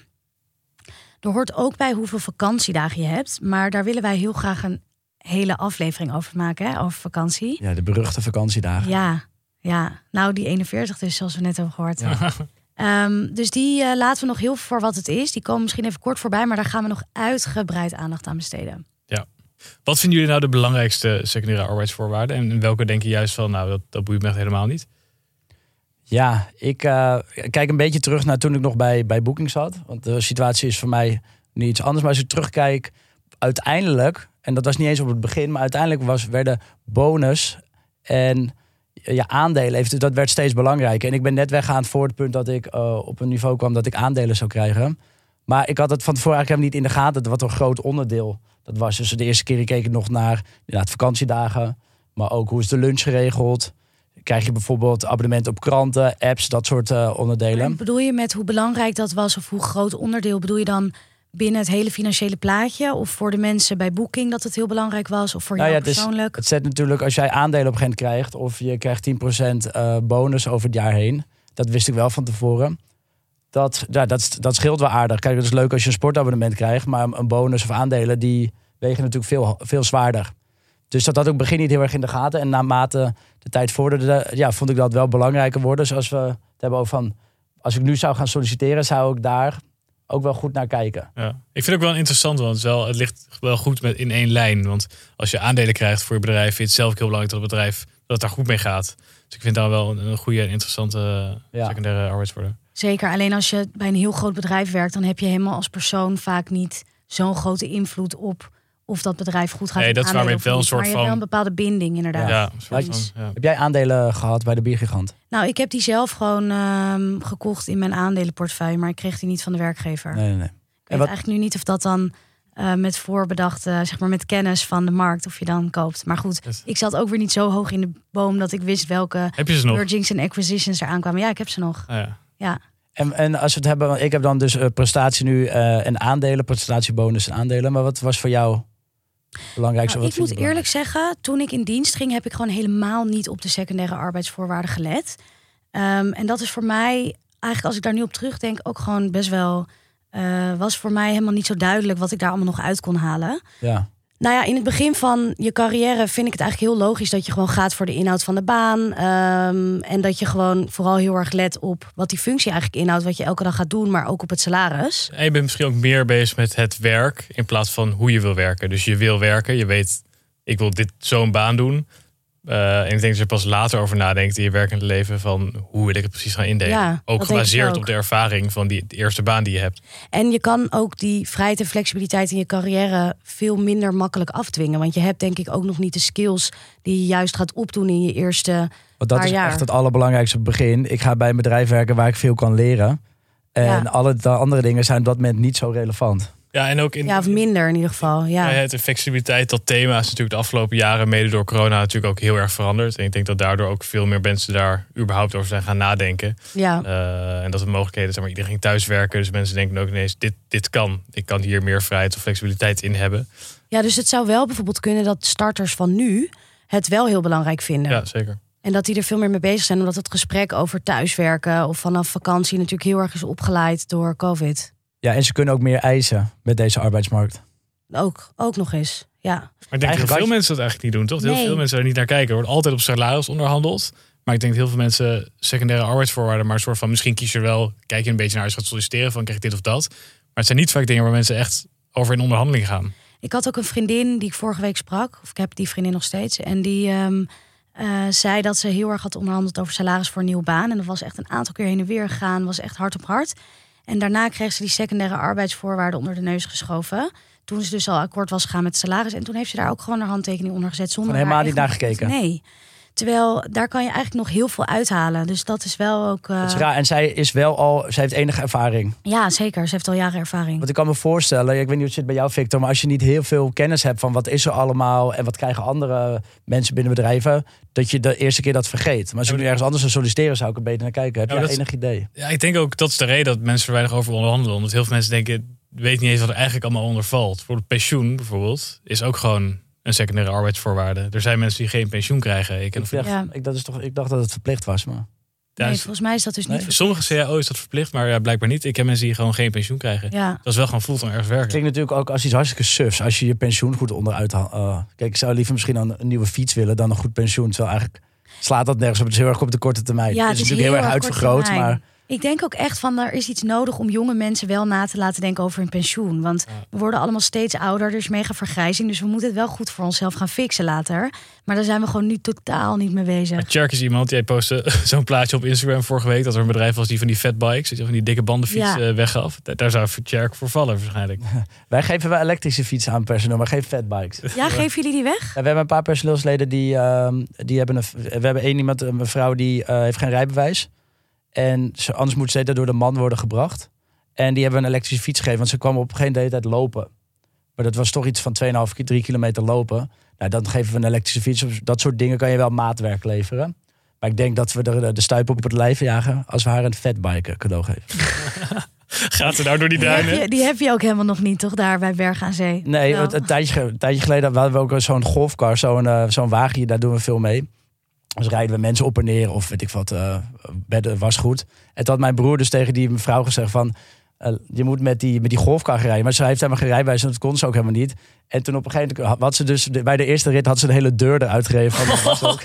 Er hoort ook bij hoeveel vakantiedagen je hebt, maar daar willen wij heel graag een hele aflevering over maken, hè, over vakantie.
Ja, de beruchte vakantiedagen.
Ja, ja, nou die 41 dus, zoals we net hebben gehoord. Ehm, dus die eh, laten we nog heel voor wat het is. Die komen misschien even kort voorbij, maar daar gaan we nog uitgebreid aandacht aan besteden.
Wat vinden jullie nou de belangrijkste secundaire arbeidsvoorwaarden? En welke denk je juist van, nou, dat, dat boeit me echt helemaal niet?
Ja, ik eh, kijk een beetje terug naar toen ik nog bij, bij Booking zat. Want de situatie is voor mij nu iets anders. Maar als ik terugkijk, uiteindelijk, en dat was niet eens op het begin, maar uiteindelijk was, werden bonus en ja, aandelen, heeft, dat werd steeds belangrijker. En ik ben net weggegaan voor het punt dat ik eh, op een niveau kwam dat ik aandelen zou krijgen. Maar ik had het van tevoren eigenlijk niet in de gaten wat een groot onderdeel dat was. Dus de eerste keer keek ik nog naar inderdaad, vakantiedagen. Maar ook hoe is de lunch geregeld? Krijg je bijvoorbeeld abonnement op kranten, apps, dat soort uh, onderdelen?
Maar bedoel je met hoe belangrijk dat was of hoe groot onderdeel? Bedoel je dan binnen het hele financiële plaatje? Of voor de mensen bij Booking dat het heel belangrijk was? Of voor
nou
jou
ja,
persoonlijk?
Het zet natuurlijk, als jij aandelen op een gegeven moment krijgt... of je krijgt 10% eh, bonus over het jaar heen. Dat wist ik wel van tevoren. Dat, ja, dat, dat scheelt wel aardig. Kijk, het is leuk als je een sportabonnement krijgt... maar een bonus of aandelen, die wegen natuurlijk veel, veel zwaarder. Dus dat had het begin niet heel erg in de gaten. En naarmate de tijd vorderde, ja, vond ik dat wel belangrijker worden. Zoals we het hebben over van... als ik nu zou gaan solliciteren, zou ik daar ook wel goed naar kijken.
Ja. Ik vind het ook wel interessant, want het, wel, het ligt wel goed met, in één lijn. Want als je aandelen krijgt voor je bedrijf, vind je het zelf ook heel belangrijk dat het bedrijf dat het daar goed mee gaat. Dus ik vind daar wel een, een goede en interessante
Ja.
secundaire arbeidsvoorwaarde.
Zeker, alleen als je bij een heel groot bedrijf werkt, dan heb je helemaal als persoon vaak niet zo'n grote invloed op of dat bedrijf goed gaat.
Nee, dat is wel een soort
Maar je hebt wel een bepaalde binding inderdaad.
Ja, een soort
Ja,
van, ja.
Heb jij aandelen gehad bij de biergigant?
Nou, ik heb die zelf gewoon ehm, gekocht in mijn aandelenportefeuille, maar ik kreeg die niet van de werkgever.
Nee, nee, nee.
Ik weet
wat-
eigenlijk nu niet of dat dan eh, met voorbedachte, zeg maar met kennis van de markt, of je dan koopt. Maar goed,
Het-
ik zat ook weer niet zo hoog in de boom dat ik wist welke
Heb je ze nog?
mergings en acquisitions er aankwamen. Ja, ik heb ze nog.
Ah, ja.
Ja.
En, en als we het hebben, ik heb dan dus eh, prestatie nu eh, en aandelen, prestatiebonus en aandelen. Maar wat was voor jou belangrijkste?
Nou,
Wat
ik moet eerlijk zeggen, toen ik in dienst ging, heb ik gewoon helemaal niet op de secundaire arbeidsvoorwaarden gelet. Ehm, en dat is voor mij, eigenlijk als ik daar nu op terugdenk, ook gewoon best wel. eh, was voor mij helemaal niet zo duidelijk wat ik daar allemaal nog uit kon halen.
Ja.
Nou ja, in het begin van je carrière vind ik het eigenlijk heel logisch dat je gewoon gaat voor de inhoud van de baan. ehm, en dat je gewoon vooral heel erg let op wat die functie eigenlijk inhoudt, wat je elke dag gaat doen, maar ook op het salaris.
En je bent misschien ook meer bezig met het werk in plaats van hoe je wil werken. Dus je wil werken, je weet, ik wil dit zo'n baan doen. Eh, en ik denk dat je er pas later over nadenkt in je werkende leven van hoe wil ik het precies gaan indelen.
Ja,
ook gebaseerd
ook.
op de ervaring van die de eerste baan die je hebt.
En je kan ook die vrijheid en flexibiliteit in je carrière veel minder makkelijk afdwingen. Want je hebt denk ik ook nog niet de skills die je juist gaat opdoen in je eerste.
Want dat
Paar
is
jaar.
echt het allerbelangrijkste op het begin. Ik ga bij een bedrijf werken waar ik veel kan leren. En
Ja.
alle de andere dingen zijn op dat moment niet zo relevant.
Ja, en ook in,
Ja, of minder in ieder geval. Ja.
vrijheid en flexibiliteit, dat thema is natuurlijk de afgelopen jaren, mede door corona, natuurlijk ook heel erg veranderd. En ik denk dat daardoor ook veel meer mensen daar überhaupt over zijn gaan nadenken.
ja.
Eh, en dat er mogelijkheden zijn, maar iedereen ging thuiswerken. Dus mensen denken ook ineens, dit, dit kan. Ik kan hier meer vrijheid of flexibiliteit in hebben.
ja, dus het zou wel bijvoorbeeld kunnen dat starters van nu het wel heel belangrijk vinden.
Ja, zeker.
En dat die er veel meer mee bezig zijn, omdat het gesprek over thuiswerken of vanaf vakantie natuurlijk heel erg is opgeleid door COVID.
Ja, en ze kunnen ook meer eisen met deze arbeidsmarkt.
Ook, ook nog eens. Ja.
Maar ik denk dat heel veel
je-
mensen dat eigenlijk niet doen, toch? Heel veel mensen er niet naar kijken. Er wordt altijd op salaris onderhandeld. Maar ik denk dat heel veel mensen secundaire arbeidsvoorwaarden, maar een soort van misschien kies je wel, kijk je een beetje naar als je gaat solliciteren van krijg ik dit of dat. Maar het zijn niet vaak dingen waar mensen echt over in onderhandeling gaan.
Ik had ook een vriendin die ik vorige week sprak, of ik heb die vriendin nog steeds. En die ehm, eh, zei dat ze heel erg had onderhandeld over salaris voor een nieuwe baan. En dat was echt een aantal keer heen en weer gegaan, was echt hard op hard. En daarna kreeg ze die secundaire arbeidsvoorwaarden onder de neus geschoven. Toen ze dus al akkoord was gegaan met salaris. En toen heeft ze daar ook gewoon haar handtekening onder gezet. Zonder
helemaal niet naar gekeken?
Nee. Terwijl daar kan je eigenlijk nog heel veel uithalen. Dus dat is wel ook. eh,
Dat is raar. En zij is wel al, zij heeft enige ervaring.
ja, zeker. Ze heeft al jaren ervaring.
Want ik kan me voorstellen, ik weet niet hoe het zit bij jou, Victor, maar als je niet heel veel kennis hebt van wat is er allemaal en wat krijgen andere mensen binnen bedrijven, dat je de eerste keer dat vergeet. Maar als ik nu ergens anders zou solliciteren, zou ik er beter naar kijken. Heb
Ja,
je
dat
enig idee?
Ja, ik denk ook dat is de reden dat mensen er weinig over onderhandelen. Omdat heel veel mensen denken, weet niet eens wat er eigenlijk allemaal onder valt. Bijvoorbeeld pensioen bijvoorbeeld is ook gewoon een secundaire arbeidsvoorwaarde. Er zijn mensen die geen pensioen krijgen. Ik ken
Ik dacht,
Ja.
ik, dat is toch, ik dacht dat het verplicht was, maar...
nee, volgens mij is dat dus niet. Verplicht.
Sommige CAO is dat verplicht, maar ja, blijkbaar niet. Ik ken mensen die gewoon geen pensioen krijgen.
Ja.
Dat is wel gewoon fulltime ergens werken.
klinkt natuurlijk ook als iets hartstikke sufs. Als je je pensioen goed onderuit haalt. eh, kijk, ik zou liever misschien een nieuwe fiets willen dan een goed pensioen. Terwijl eigenlijk slaat dat nergens op. Het is heel erg op de korte termijn.
Ja,
het is
het is
natuurlijk heel erg
heel erg
uitvergroot, maar
Ik denk ook echt van er is iets nodig om jonge mensen wel na te laten denken over hun pensioen. Want we worden allemaal steeds ouder, er is mega vergrijzing. Dus we moeten het wel goed voor onszelf gaan fixen later. Maar daar zijn we gewoon nu totaal niet mee bezig.
Maar Tjerk is iemand, die postte zo'n plaatje op Instagram vorige week. Dat er een bedrijf was die van die fatbikes, van die dikke bandenfiets
Ja.
eh, weggaf. Daar- zou Tjerk voor vallen waarschijnlijk.
wij geven wel elektrische fietsen aan personeel, maar geen fatbikes.
Ja, geven jullie die weg?
Ja, we hebben een paar personeelsleden die, ehm, die hebben een. We hebben één iemand, een mevrouw die eh, heeft geen rijbewijs. En ze, anders moet ze door de man worden gebracht. En die hebben een elektrische fiets gegeven, want ze kwam op een gegeven moment de hele tijd lopen. Maar dat was toch iets van 2,5, 3 kilometer lopen. Nou, dan geven we een elektrische fiets. Dat soort dingen kan je wel maatwerk leveren. Maar ik denk dat we er de stuip op het lijf jagen als we haar een fatbike cadeau geven.
Gaat ze nou door die
Die heb,
duinen?
je, die heb je ook helemaal nog niet, toch? Daar bij Berg aan Zee.
Nee,
Wel.
een, een tijdje, een tijdje geleden hadden we ook zo'n golfcar, zo'n eh, zo'n wagen, daar doen we veel mee. Dus rijden we mensen op en neer of weet ik wat, eh bedden, wasgoed. En toen had mijn broer dus tegen die mevrouw gezegd van... eh, je moet met die, met die golfcar gaan rijden. Maar ze heeft helemaal geen rijbewijs en dat kon ze ook helemaal niet. En toen op een gegeven moment had ze dus... de- Bij de eerste rit had ze de hele deur eruit gereden. Van dat was ook,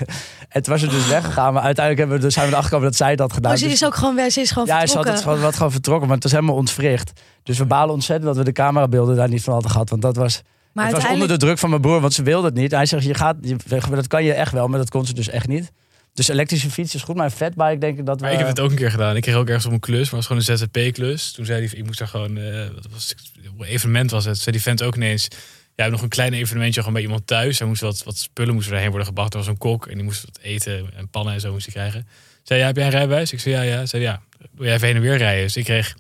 en toen was ze dus weggegaan. Maar uiteindelijk hebben we, dus zijn we erachter gekomen dat zij had gedaan.
Oh, ze
Dus-
is ook gewoon, weg, ze is gewoon
ja, ze had
vertrokken.
het gewoon, wat gewoon vertrokken, maar het was helemaal ontwricht. Dus we balen ontzettend dat we de camerabeelden daar niet van hadden gehad. Want dat was,
maar
het was onder de druk van mijn broer, want ze wilde het niet. Hij zegt, je gaat, je, dat kan je echt wel, maar dat kon ze dus echt niet. Dus elektrische fiets is goed, maar een fatbike denk ik dat we...
Maar ik heb het ook een keer gedaan. Ik kreeg ook ergens op een klus, maar het was gewoon een ZZP-klus. Toen zei hij, ik moest daar gewoon, eh wat was het, evenement was het. Zei die vent ook ineens, ja, nog een klein evenementje gewoon bij iemand thuis. Hij moest wat, wat spullen moesten erheen worden gebracht. Er was een kok en die moest wat eten en pannen en zo moest hij krijgen. Zei, ja, heb jij een rijbewijs? Ik zei, ja, ja. Zei, ja, wil jij even heen en weer rijden? Dus ik kreeg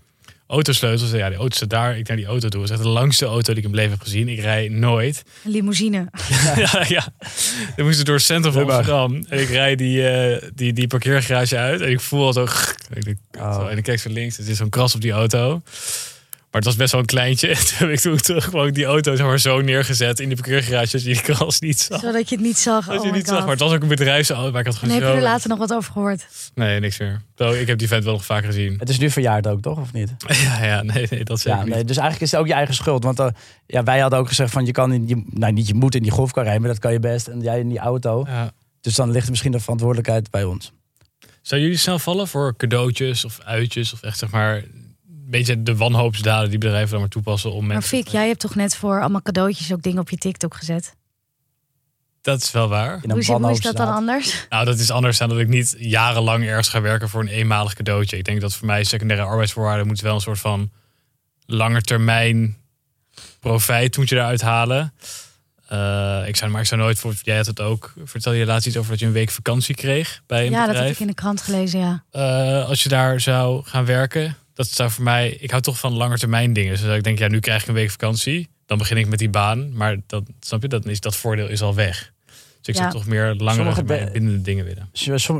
autosleutels. Ja, die auto staat daar. Ik naar die auto toe. Dat is echt de langste auto die ik in mijn leven heb gezien. Ik rij nooit.
Een limousine.
ja, ja. Dan moest ik door het centrum van. Amsterdam. En ik rijd die, eh, die, die parkeergarage uit. En ik voel al zo... Ik denk,
Oh.
zo, en ik kijk zo links. Het is zo'n kras op die auto. Maar het was best wel een kleintje. En toen heb ik toen terug gewoon die auto zeg maar, zo neergezet in de parkeergarage. Dat je die kras niet zag.
Zodat je het niet zag.
Dat
oh
je
my
niet zag. Maar het was ook een bedrijfsauto. Maar ik had
En heb je er later nog wat over gehoord?
Nee, niks meer. Zo, ik heb die vent wel nog vaker gezien.
Het is nu verjaard ook, toch? Of niet?
ja, ja, nee, nee, dat zeker
Ja,
niet.
nee, dus eigenlijk is het ook je eigen schuld. Want eh, ja, wij hadden ook gezegd van je kan in, je, nou, niet je moet in die golfcar rijden, maar dat kan je best. En jij in die auto.
Ja.
Dus dan ligt misschien de verantwoordelijkheid bij ons.
Zou jullie snel vallen voor cadeautjes of uitjes? Of echt zeg maar... Beetje de wanhoopsdaden die bedrijven dan maar toepassen om
Maar
mensen...
Fik, jij hebt toch net voor allemaal cadeautjes ook dingen op je TikTok gezet?
Dat is wel waar.
In een
Hoe is, hoe is dat dan anders?
Nou, dat is anders dan dat ik niet jarenlang ergens ga werken voor een eenmalig cadeautje. Ik denk dat voor mij secundaire arbeidsvoorwaarden moet wel een soort van langetermijn profijt moet je eruit halen. Eh, ik zou, maar ik zou nooit voor. Jij had het ook. Vertel je laatst iets over dat je een week vakantie kreeg bij een
Ja, dat heb
bedrijf.
ik in de krant gelezen, ja.
Eh, als je daar zou gaan werken, dat zou voor mij. Ik hou toch van langetermijn dingen. Dus ik denk, ja, nu krijg ik een week vakantie. Dan begin ik met die baan. Maar dat, snap je, dat, is, dat voordeel is al weg. Dus ik
Ja.
zou toch meer langere termijn bindende dingen willen.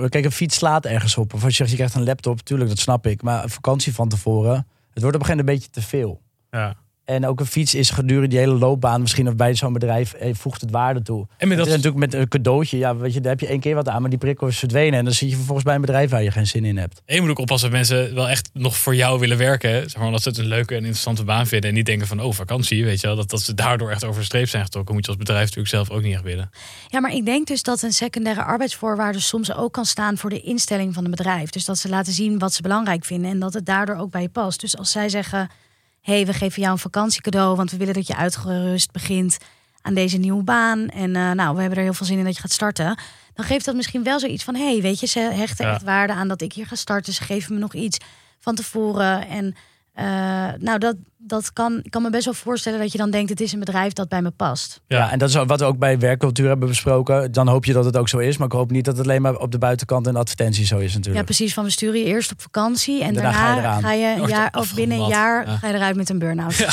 Kijk, een fiets slaat ergens op. Of als je zegt, je krijgt een laptop, tuurlijk, dat snap ik. Maar een vakantie van tevoren, het wordt op een gegeven moment een beetje te veel.
Ja.
En ook een fiets is gedurende die hele loopbaan, misschien of bij zo'n bedrijf, eh, voegt het waarde toe.
En met
Het
dat
is natuurlijk met een cadeautje, ja, weet je, daar heb je één keer wat aan, maar die prikkel is verdwenen. En dan zit je vervolgens bij een bedrijf waar je geen zin in hebt.
En je moet ook oppassen dat mensen wel echt nog voor jou willen werken. Zeg maar, omdat ze het een leuke en interessante baan vinden. En niet denken van, oh, vakantie, weet je wel. Dat, dat ze daardoor echt over de streep zijn getrokken. Moet je als bedrijf natuurlijk zelf ook niet echt willen.
Ja, maar ik denk dus dat een secundaire arbeidsvoorwaarde soms ook kan staan voor de instelling van een bedrijf. Dus dat ze laten zien wat ze belangrijk vinden en dat het daardoor ook bij je past. Dus als zij zeggen, hey, we geven jou een vakantiecadeau, want we willen dat je uitgerust begint aan deze nieuwe baan. En eh, nou, we hebben er heel veel zin in dat je gaat starten. Dan geeft dat misschien wel zoiets van, hé, hey, weet je, ze hechten
Ja.
echt waarde aan dat ik hier ga starten. Ze geven me nog iets van tevoren. En eh, nou, dat, dat kan, ik kan me best wel voorstellen dat je dan denkt, het is een bedrijf dat bij me past.
Ja. en dat is wat we ook bij werkcultuur hebben besproken. Dan hoop je dat het ook zo is, maar ik hoop niet dat het alleen maar op de buitenkant en advertentie zo is
Ja,
natuurlijk.
precies. Van we sturen je eerst op vakantie en
Daarna
daarna,
ga je
ga je een jaar of binnen een jaar
Ja.
ga je eruit met een burn-out.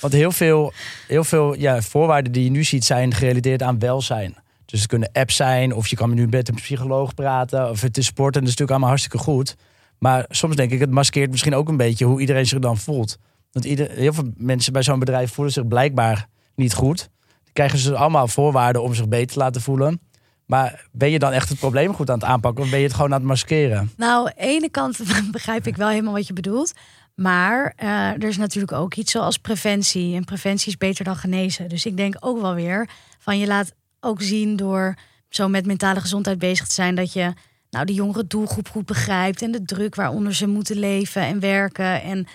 Want heel veel, heel veel ja, voorwaarden die je nu ziet zijn gerelateerd aan welzijn. Dus het kunnen apps zijn, of je kan nu met een psycholoog praten, of het is sport. En dat is natuurlijk allemaal hartstikke goed. Maar soms denk ik, het maskeert misschien ook een beetje hoe iedereen zich dan voelt. Want ieder, heel veel mensen bij zo'n bedrijf voelen zich blijkbaar niet goed. Dan krijgen ze allemaal voorwaarden om zich beter te laten voelen. Maar ben je dan echt het probleem goed aan het aanpakken? Of ben je het gewoon aan het maskeren?
Nou, de ene kant begrijp ik wel helemaal wat je bedoelt. Maar eh, er is natuurlijk ook iets zoals preventie. En preventie is beter dan genezen. Dus ik denk ook wel weer van je laat ook zien door zo met mentale gezondheid bezig te zijn dat je nou die jongere doelgroep goed begrijpt en de druk waaronder ze moeten leven en werken. En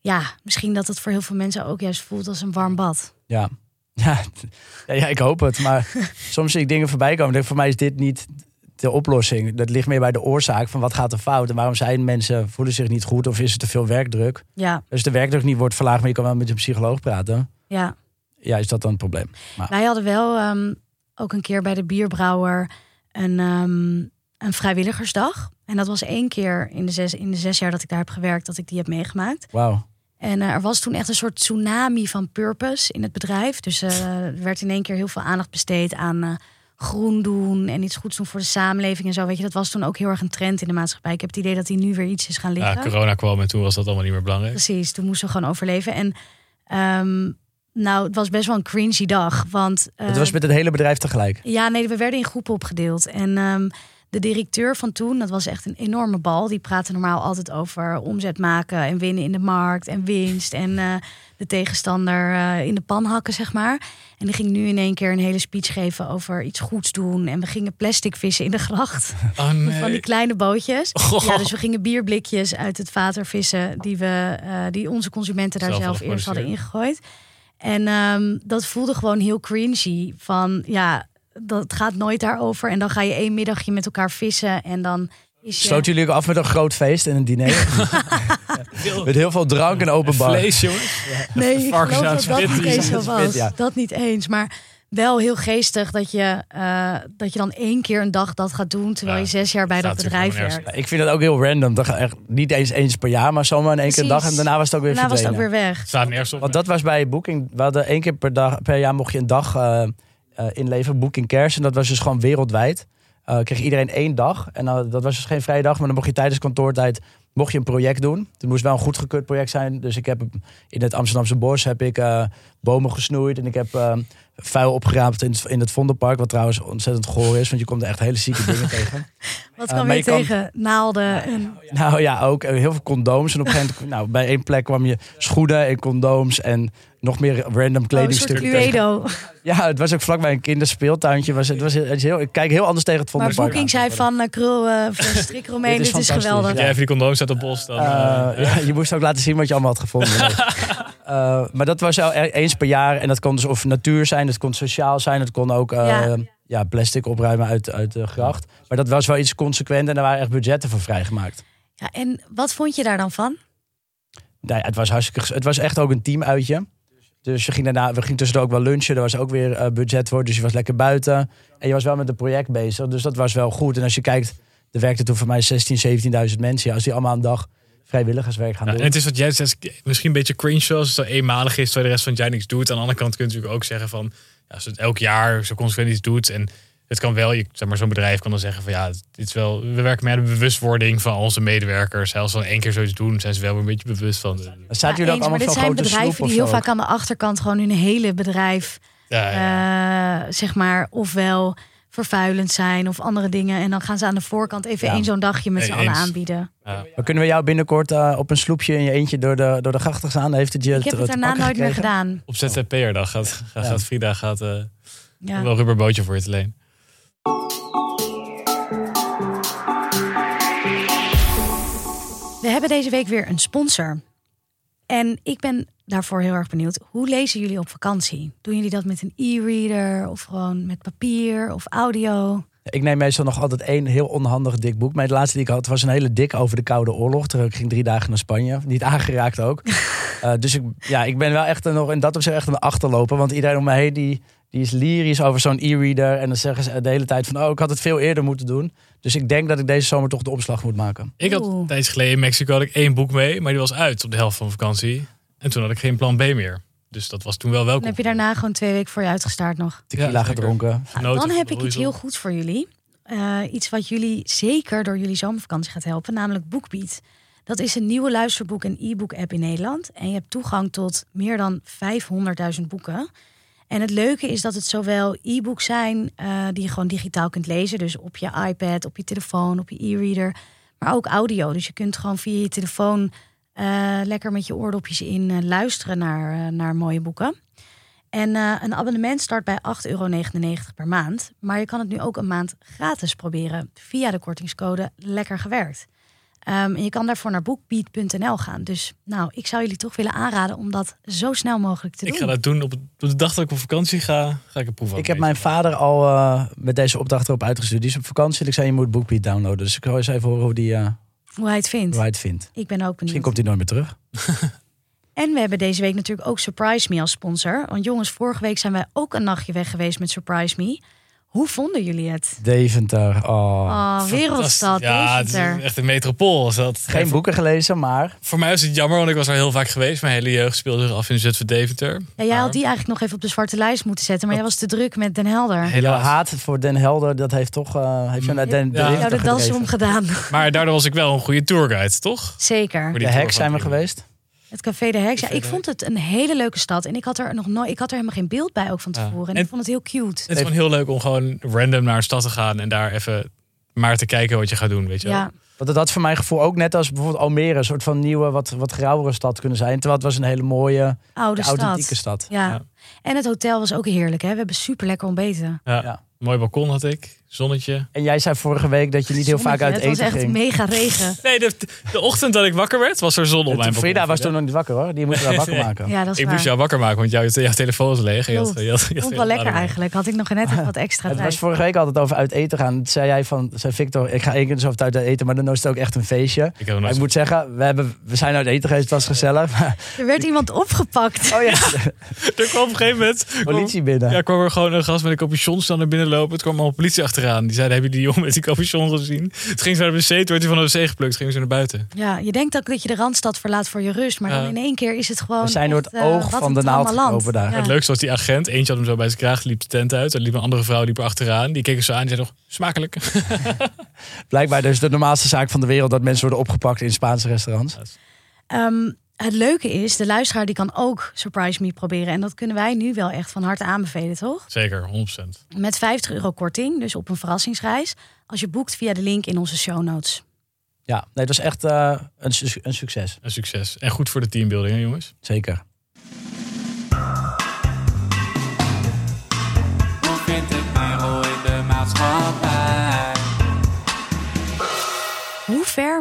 ja, misschien dat het voor heel veel mensen ook juist voelt als een warm bad.
Ja. Ja, ja, ik hoop het. Maar soms zie ik dingen voorbij komen. en denk, voor mij is dit niet de oplossing. Dat ligt meer bij de oorzaak van wat gaat er fout. En waarom zijn mensen, voelen zich niet goed of is er te veel werkdruk?
Ja,
Dus de werkdruk niet wordt verlaagd, maar je kan wel met een psycholoog praten.
ja.
Ja, is dat dan een probleem?
Wij hadden wel ehm, ook een keer bij de bierbrouwer een, ehm, een vrijwilligersdag. En dat was één keer in de, zes, in de zes jaar dat ik daar heb gewerkt dat ik die heb meegemaakt.
Wauw.
En eh, er was toen echt een soort tsunami van purpose in het bedrijf. Dus eh, er werd in één keer heel veel aandacht besteed aan eh, groen doen en iets goeds doen voor de samenleving en zo. Weet je, dat was toen ook heel erg een trend in de maatschappij. Ik heb het idee dat die nu weer iets is gaan liggen.
Ja, corona kwam en toen was dat allemaal niet meer belangrijk.
Precies, toen moesten we gewoon overleven. En ehm, nou, het was best wel een cringy dag. Want
Het was met het hele bedrijf tegelijk.
ja, nee, we werden in groepen opgedeeld. En ehm, de directeur van toen, dat was echt een enorme bal. Die praatte normaal altijd over omzet maken en winnen in de markt en winst. En eh, de tegenstander eh, in de pan hakken, zeg maar. En die ging nu in één keer een hele speech geven over iets goeds doen. En we gingen plastic vissen in de gracht.
Oh nee.
Van die kleine bootjes.
Goh.
Ja, dus we gingen bierblikjes uit het water vissen die, we, eh, die onze consumenten daar
Zelf
eerst hadden ingegooid. En ehm, dat voelde gewoon heel cringy. Van ja, dat gaat nooit daarover. En dan ga je één middagje met elkaar vissen. En dan is je...
Sloot jullie ook af met een groot feest en een diner? met heel veel drank en open bar.
Vlees, jongens.
Nee, ik geloof dat dat niet eens zo was.
ja.
Dat niet eens. Maar wel heel geestig dat je, eh, dat je dan één keer een dag dat gaat doen. Terwijl je zes jaar bij dat bedrijf werkt.
Ik vind dat ook heel random. Dat gaat echt niet eens eens per jaar, maar zomaar in één keer een dag. En daarna was het ook weer
Daarna was het ook
verdwenen.
weer weg.
Staat nergens op.
Want dat was bij Booking. We hadden één keer per, dag, per jaar mocht je een dag eh, eh, inleveren. Booking Cares. En dat was dus gewoon wereldwijd. Eh kreeg iedereen één dag. En dan dat was dus geen vrije dag. Maar dan mocht je tijdens kantoortijd mocht je een project doen. Het moest wel een goedgekeurd project zijn. Dus ik heb in het Amsterdamse bos heb ik eh, bomen gesnoeid. En ik heb eh, vuil opgeraapt in het, in het Vondelpark. Wat trouwens ontzettend goor is. Want je komt er echt hele zieke dingen tegen.
Wat
Eh,
kwam
maar
je
je kan-
tegen? Naalden en
Nou ja, ook eh, heel veel condooms. En op een gegeven moment, nou, bij één plek kwam je schoenen en condooms en nog meer random
oh, een soort
kledingstukken.
Cluedo.
Ja, het was ook vlakbij een kinderspeelspeeltuintje. Was, het was, het is heel, ik kijk heel anders tegen het
Maar
Vondelpark.
Booking zei van uh, krul, uh, strik Romein,
Dit is
dit is
fantastisch,
geweldig.
Jij even die condooms uit de bos, dan...
Eh,
eh,
ja, je moest ook laten zien wat je allemaal had gevonden. Eh, maar dat was wel e- per jaar. En dat kon dus of natuur zijn, het kon sociaal zijn. Het kon ook ja.
Ja.
plastic opruimen uit, uit de gracht. Maar dat was wel iets consequent en er waren echt budgetten voor vrijgemaakt.
Ja, en wat vond je daar dan van?
Nou ja, het was hartstikke. Het was echt ook een teamuitje. Dus je ging daarna, we gingen tussendoor ook wel lunchen. Er was ook weer eh, budget voor. Dus je was lekker buiten. En je was wel met een project bezig. Dus dat was wel goed. En als je kijkt, er werkten toen voor mij 16, 17.000 mensen. Ja, als die allemaal een dag vrijwilligerswerk gaan
Ja,
doen.
en het is wat jij zegt, misschien een beetje cringe als het zo eenmalig is, terwijl de rest van het jaar niks doet. Aan de andere kant kun je natuurlijk ook zeggen van, ja, als het elk jaar zo consequent iets doet en het kan wel, je, zeg maar, zo'n bedrijf kan dan zeggen van ja, dit is wel, we werken meer aan de bewustwording van onze medewerkers. Als ze dan één keer zoiets doen, zijn ze wel weer een beetje bewust van.
Ja,
jullie allemaal
maar dit zijn bedrijven die heel vaak aan de achterkant gewoon hun hele bedrijf,
Ja, ja.
eh, zeg maar, ofwel vervuilend zijn of andere dingen. En dan gaan ze aan de voorkant even
Ja.
één zo'n dagje met z'n allen aanbieden.
Ja.
Maar kunnen we jou binnenkort eh, op een sloepje in je eentje door de, door de grachten gaan? Heeft het je
Ik heb het daarna nooit meer gedaan.
Op ZZP'er-dag gaat, gaat,
Ja.
gaat Frida gaat, eh,
Ja.
wel een rubberbootje voor je te leen.
We hebben deze week weer een sponsor. En ik ben daarvoor heel erg benieuwd. Hoe lezen jullie op vakantie? Doen jullie dat met een e-reader of gewoon met papier of audio?
Ik neem meestal nog altijd één heel onhandig dik boek. Maar de laatste die ik had was een hele dik over de Koude Oorlog. Terwijl ik ging drie dagen naar Spanje. Niet aangeraakt ook. Eh, dus ik, ja, ik ben wel echt een, nog in dat opzicht echt een achterloper. Want iedereen om me heen die, die is lyrisch over zo'n e-reader. En dan zeggen ze de hele tijd van... oh, ik had het veel eerder moeten doen. Dus ik denk dat ik deze zomer toch de opslag moet maken.
Ik had een tijdje geleden in Mexico had ik één boek mee, maar die was uit op de helft van vakantie. En toen had ik geen plan B meer. Dus dat was toen wel
Dan
welkom.
heb je daarna gewoon twee weken voor je uitgestaard nog.
Tequila
Ja,
gedronken.
Nou, dan heb ik iets heel goeds voor jullie. Eh, iets wat jullie zeker door jullie zomervakantie gaat helpen, namelijk BookBeat. Dat is een nieuwe luisterboek- en e-book-app in Nederland. En je hebt toegang tot meer dan 500.000 boeken. En het leuke is dat het zowel e-books zijn eh, die je gewoon digitaal kunt lezen. Dus op je iPad, op je telefoon, op je e-reader. Maar ook audio. Dus je kunt gewoon via je telefoon eh, lekker met je oordopjes in eh, luisteren naar, naar mooie boeken. En een abonnement start bij 8,99 euro per maand. Maar je kan het nu ook een maand gratis proberen via de kortingscode Lekker Gewerkt. Ehm, en je kan daarvoor naar bookbeat.nl gaan. Dus nou, ik zou jullie toch willen aanraden om dat zo snel mogelijk te
Ik
doen.
ga dat doen op, de dag dat ik op vakantie ga, ga ik een proef
Ik heb mijn vader al eh, met deze opdracht erop uitgestuurd. Die is op vakantie en ik zei je moet BookBeat downloaden. Dus ik wil eens even horen hoe, die, eh,
Hoe hij het vindt.
hoe hij het vindt.
Ik ben ook benieuwd.
Misschien komt hij nooit meer terug.
En we hebben deze week natuurlijk ook Surprise Me als sponsor. Want jongens, vorige week zijn wij ook een nachtje weg geweest met Surprise Me. Hoe vonden jullie het?
Deventer. Oh.
Oh, wereldstad,
Ja, het is echt een metropool. Is dat.
Geen boeken gelezen, maar
Voor mij is het jammer, want ik was er heel vaak geweest. Mijn hele jeugd speelde zich af in Zutphen Deventer.
Ja, jij
Maar-
had die eigenlijk nog even op de zwarte lijst moeten zetten, maar jij was te druk met Den Helder.
Jouw
Helaas.
haat voor Den Helder, dat heeft toch uh, heeft je naar Den,
Ja.
Deventer
de das
gedreven.
omgedaan.
Maar daardoor was ik wel een goede tourguide, toch?
Zeker.
Voor
De hek zijn we geweest.
Het Café de Heks. Ja, ik
de
vond het een hele leuke stad. En ik had er nog nooit, ik had er helemaal geen beeld bij ook van
Ja.
tevoren. En,
En-
ik vond het heel cute.
Het is gewoon heel leuk om gewoon random naar een stad te gaan en daar even maar te kijken wat je gaat doen, weet je wel.
Ja,
Want dat had voor mijn gevoel ook net als bijvoorbeeld Almere, een soort van nieuwe, wat, wat grauwere stad kunnen zijn. Terwijl het was een hele mooie,
oude
authentieke
stad.
stad.
Ja.
Ja.
En het hotel was ook heerlijk. Hè? We hebben super lekker ontbeten.
Ja.
Ja.
Mooi balkon had ik, zonnetje.
En jij zei vorige week dat je niet heel vaak uit eten
Het was echt
ging.
mega regen.
Nee, de, de ochtend dat ik wakker werd, was er zon op mijn balkon.
Frida was toen nog niet wakker hoor. Die moest wel wakker maken.
Ja, dat is
Ik
waar.
moest jou wakker maken, want jouw, jouw telefoon was leeg. had
vond wel lekker eigenlijk. Had ik nog net even wat extra
Het
tijd.
was vorige week altijd over uit eten gaan. Toen zei jij van, zei Victor, ik ga één keer zo uit eten, maar dan is het ook echt een feestje.
Ik heb
moet zeggen, we, hebben, we zijn uit eten geweest, het was gezellig. Maar,
Er werd iemand opgepakt.
oh ja,
Er kwam op een gegeven moment...
politie binnen.
Ja, kwam er gewoon een gast met een capuchon staan naar binnen lopen. Het kwam al politie Die zeiden, hebben jullie die jongen met die capuchon gezien? Het ging zo naar de wc, toen werd hij van de wc geplukt. Gingen ze naar buiten.
Ja, je denkt ook dat je de Randstad verlaat voor je rust. Maar dan in één keer is het gewoon
We zijn door het
eh,
oog van de naald gelopen daar.
Ja.
Het leukste was die agent. Eentje had hem zo bij zijn kraag, liep de tent uit. Er liep een andere vrouw liep er achteraan. Die keken ze aan en zei nog, smakelijk.
Blijkbaar dus de normaalste zaak van de wereld dat mensen worden opgepakt in Spaanse restaurants.
Ehm, het leuke is, de luisteraar die kan ook Surprise Me proberen. En dat kunnen wij nu wel echt van harte aanbevelen, toch?
Zeker, 100%.
Met 50 euro korting, dus op een verrassingsreis. Als je boekt via de link in onze show notes.
Ja, nee, het was echt eh, een, su- een succes.
Een succes. En goed voor de teambuilding, hè, jongens.
Zeker.
Hoe vind ik mijn rol in de maatschappij?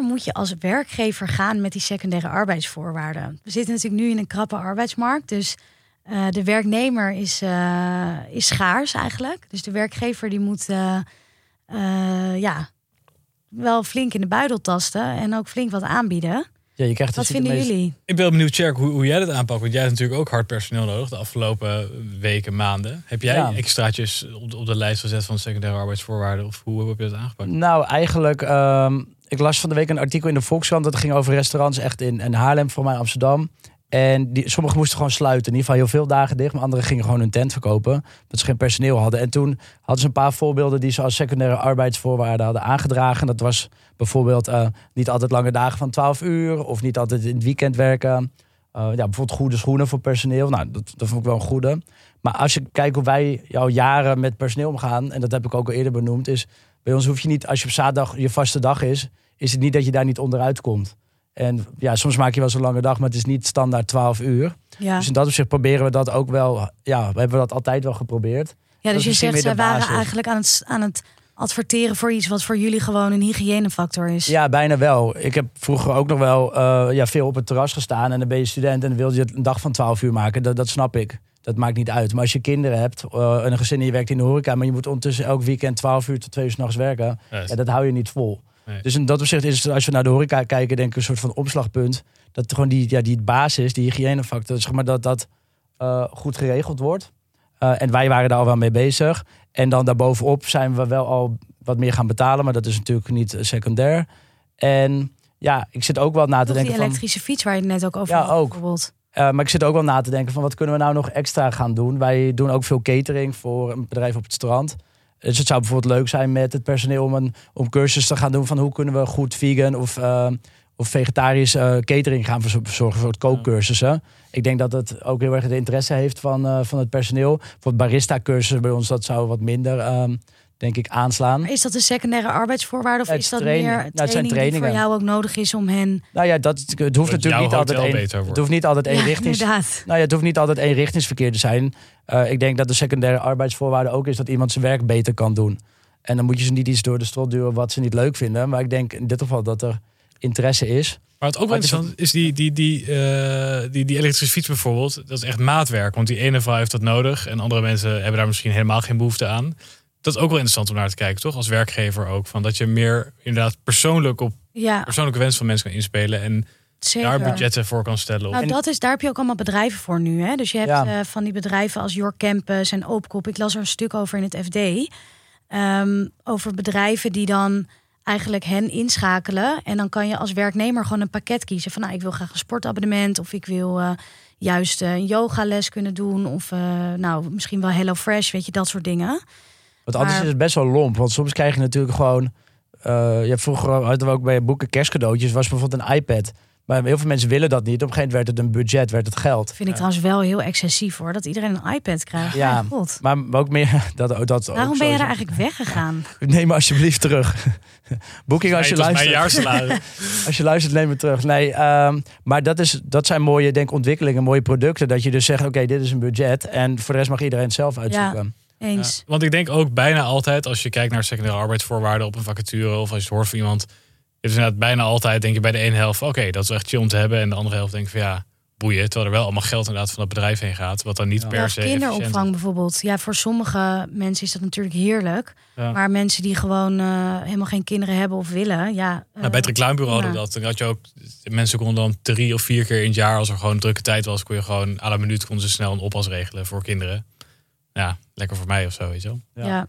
Moet je als werkgever gaan met die secundaire arbeidsvoorwaarden? We zitten natuurlijk nu in een krappe arbeidsmarkt. Dus eh, de werknemer is, eh, is schaars eigenlijk. Dus de werkgever die moet eh, eh, ja, wel flink in de buidel tasten. En ook flink wat aanbieden.
Ja, je krijgt
Wat
dus de
vinden
meest-
jullie?
Ik ben benieuwd, Cherk, hoe, hoe jij dat aanpakt. Want jij hebt natuurlijk ook hard personeel nodig de afgelopen weken, maanden. Heb jij
Ja.
extraatjes op de, op de lijst gezet van secundaire arbeidsvoorwaarden? Of hoe heb je dat aangepakt?
Nou, eigenlijk, ehm, ik las van de week een artikel in de Volkskrant. Dat ging over restaurants echt in, in Haarlem, voor mij Amsterdam. En die, sommigen moesten gewoon sluiten. In ieder geval heel veel dagen dicht. Maar anderen gingen gewoon hun tent verkopen. Dat ze geen personeel hadden. En toen hadden ze een paar voorbeelden die ze als secundaire arbeidsvoorwaarden hadden aangedragen. Dat was bijvoorbeeld eh, niet altijd lange dagen van 12 uur. Of niet altijd in het weekend werken. Eh, ja, bijvoorbeeld goede schoenen voor personeel. Nou, dat, dat vond ik wel een goede. Maar als je kijkt hoe wij jouw jaren met personeel omgaan. En dat heb ik ook al eerder benoemd. Is bij ons hoef je niet, als je op zaterdag je vaste dag is. Is het niet dat je daar niet onderuit komt. En ja, soms maak je wel zo'n lange dag, maar het is niet standaard 12 uur.
Ja,
Dus in dat opzicht proberen we dat ook wel. Ja, we hebben dat altijd wel geprobeerd.
ja dus je zegt,
de
waren eigenlijk aan het, aan het adverteren voor iets wat voor jullie gewoon een hygiënefactor is.
Ja, bijna wel. Ik heb vroeger ook nog wel eh, ja, veel op het terras gestaan. En dan ben je student en dan wil je het een dag van 12 uur maken. Dat, dat snap ik. Dat maakt niet uit. Maar als je kinderen hebt eh, en een gezin en je werkt in de horeca... maar je moet ondertussen elk weekend 12 uur tot 2 uur s'nachts werken...
Ja,
dat hou je niet vol.
Nee.
Dus in dat opzicht is het, als we naar de horeca kijken, denk ik een soort van opslagpunt. Dat gewoon die, ja, die basis, die hygiënefactor, zeg maar, dat dat eh, goed geregeld wordt. Eh, en wij waren daar al wel mee bezig. En dan daarbovenop zijn we wel al wat meer gaan betalen, maar dat is natuurlijk niet secundair. En ja, ik zit ook wel na te
Toch die
denken van.
elektrische fiets waar je het net ook over
Ja,
had,
ook.
bijvoorbeeld.
Eh, maar ik zit ook wel na te denken van wat kunnen we nou nog extra gaan doen. Wij doen ook veel catering voor een bedrijf op het strand. Dus het zou bijvoorbeeld leuk zijn met het personeel om een om cursus te gaan doen van hoe kunnen we goed vegan of, eh, of vegetarisch eh, catering gaan verzor- verzorgen voor het kookcursussen. Ik denk dat het ook heel erg de interesse heeft van, eh, van het personeel. Voor barista cursus bij ons dat zou wat minder ehm, denk ik aanslaan.
Maar is dat een secundaire arbeidsvoorwaarde of
het
is dat
training.
meer
Nou, het zijn
training die voor
trainingen.
jou ook nodig is om hen...
Nou ja, dat, het hoeft natuurlijk niet altijd één.
wordt.
Het hoeft niet altijd één
Ja,
richting.
inderdaad.
Nou ja, het hoeft niet altijd eenrichtingsverkeer te zijn. Eh, ik denk dat de secundaire arbeidsvoorwaarde ook is dat iemand zijn werk beter kan doen. En dan moet je ze niet iets door de strot duwen wat ze niet leuk vinden. Maar ik denk in dit geval dat er interesse is.
Maar wat ook wel
het
interessant is, die, die, die, eh, die, die elektrische fiets bijvoorbeeld. Dat is echt maatwerk. Want die ene vrouw heeft dat nodig. En andere mensen hebben daar misschien helemaal geen behoefte aan. Dat is ook wel interessant om naar te kijken, toch? Als werkgever ook. Van dat je meer inderdaad persoonlijk op
Ja,
persoonlijke wens van mensen kan inspelen. En
zeker.
daar budgetten voor kan stellen.
Nou, dat is, daar heb je ook allemaal bedrijven voor nu. Hè? Dus je hebt
Ja.
eh, van die bedrijven als Your Campus en Oopkop. Ik las er een stuk over in het FD. ehm, over bedrijven die dan eigenlijk hen inschakelen. En dan kan je als werknemer gewoon een pakket kiezen van nou, ik wil graag een sportabonnement of ik wil eh, juist eh, een yogales kunnen doen of eh, nou misschien wel Hello Fresh, weet je dat soort dingen.
Want anders
Maar-
is het best wel lomp. Want soms krijg je natuurlijk gewoon... eh ja, vroeger hadden we ook bij boeken kerstcadeautjes. was bijvoorbeeld een iPad. Maar heel veel mensen willen dat niet. Op een gegeven moment werd het een budget, werd het geld.
Vind ik trouwens wel heel excessief hoor, dat iedereen een iPad krijgt.
Ja.
God.
Maar ook meer... Dat, dat ook
Waarom ben je er eigenlijk weggegaan?
Neem me alsjeblieft terug. Boeking als je luistert.
jaarsalaris.
Als je luistert, neem het terug. Nee, ehm, maar dat, is, dat zijn mooie denk, ik, ontwikkelingen, mooie producten. Dat je dus zegt, oké, dit is een budget. En voor de rest mag iedereen het zelf uitzoeken.
Eens.
Ja, want ik denk ook bijna altijd, als je kijkt naar secundaire arbeidsvoorwaarden op een vacature, of als je het hoort van iemand, het is inderdaad bijna altijd, denk je bij de ene helft, oké, dat is echt chill om te hebben. En de andere helft denk je van ja, boeien. Terwijl er wel allemaal geld inderdaad van het bedrijf heen gaat, wat dan niet per
Ja,
se
kinderopvang
efficiënt
bijvoorbeeld. Ja, voor sommige mensen is dat natuurlijk heerlijk.
Ja.
Maar mensen die gewoon eh, helemaal geen kinderen hebben of willen, ja.
Nou, bij het
eh,
reclamebureau hadden we
ja.
dat. Dan had je ook, mensen konden dan drie of vier keer in het jaar, als er gewoon drukke tijd was, kon je gewoon à la minuut konden ze snel een oppas regelen voor kinderen. Ja, lekker voor mij of zo, weet je wel.
Ja.
Ja.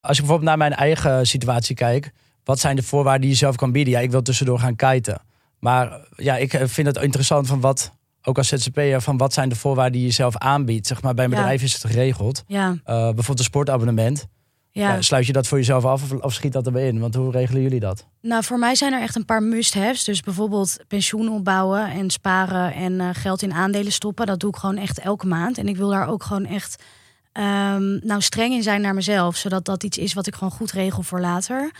Als ik bijvoorbeeld naar mijn eigen situatie kijk. Wat zijn de voorwaarden die je zelf kan bieden? Ja, ik wil tussendoor gaan kiten. Maar ja, ik eh, vind het interessant van wat, ook als ZZP'er, van wat zijn de voorwaarden die je zelf aanbiedt. Zeg maar, bij een
Ja.
bedrijf is het geregeld.
Ja,
Eh, bijvoorbeeld een sportabonnement.
ja.
Ja, sluit je dat voor jezelf af of, of schiet dat erbij in? Want hoe regelen jullie dat?
Nou, voor mij zijn er echt een paar must-haves. Dus bijvoorbeeld pensioen opbouwen en sparen en eh, geld in aandelen stoppen. Dat doe ik gewoon echt elke maand. En ik wil daar ook gewoon echt ehm, nou, streng in zijn naar mezelf. Zodat dat iets is wat ik gewoon goed regel voor later.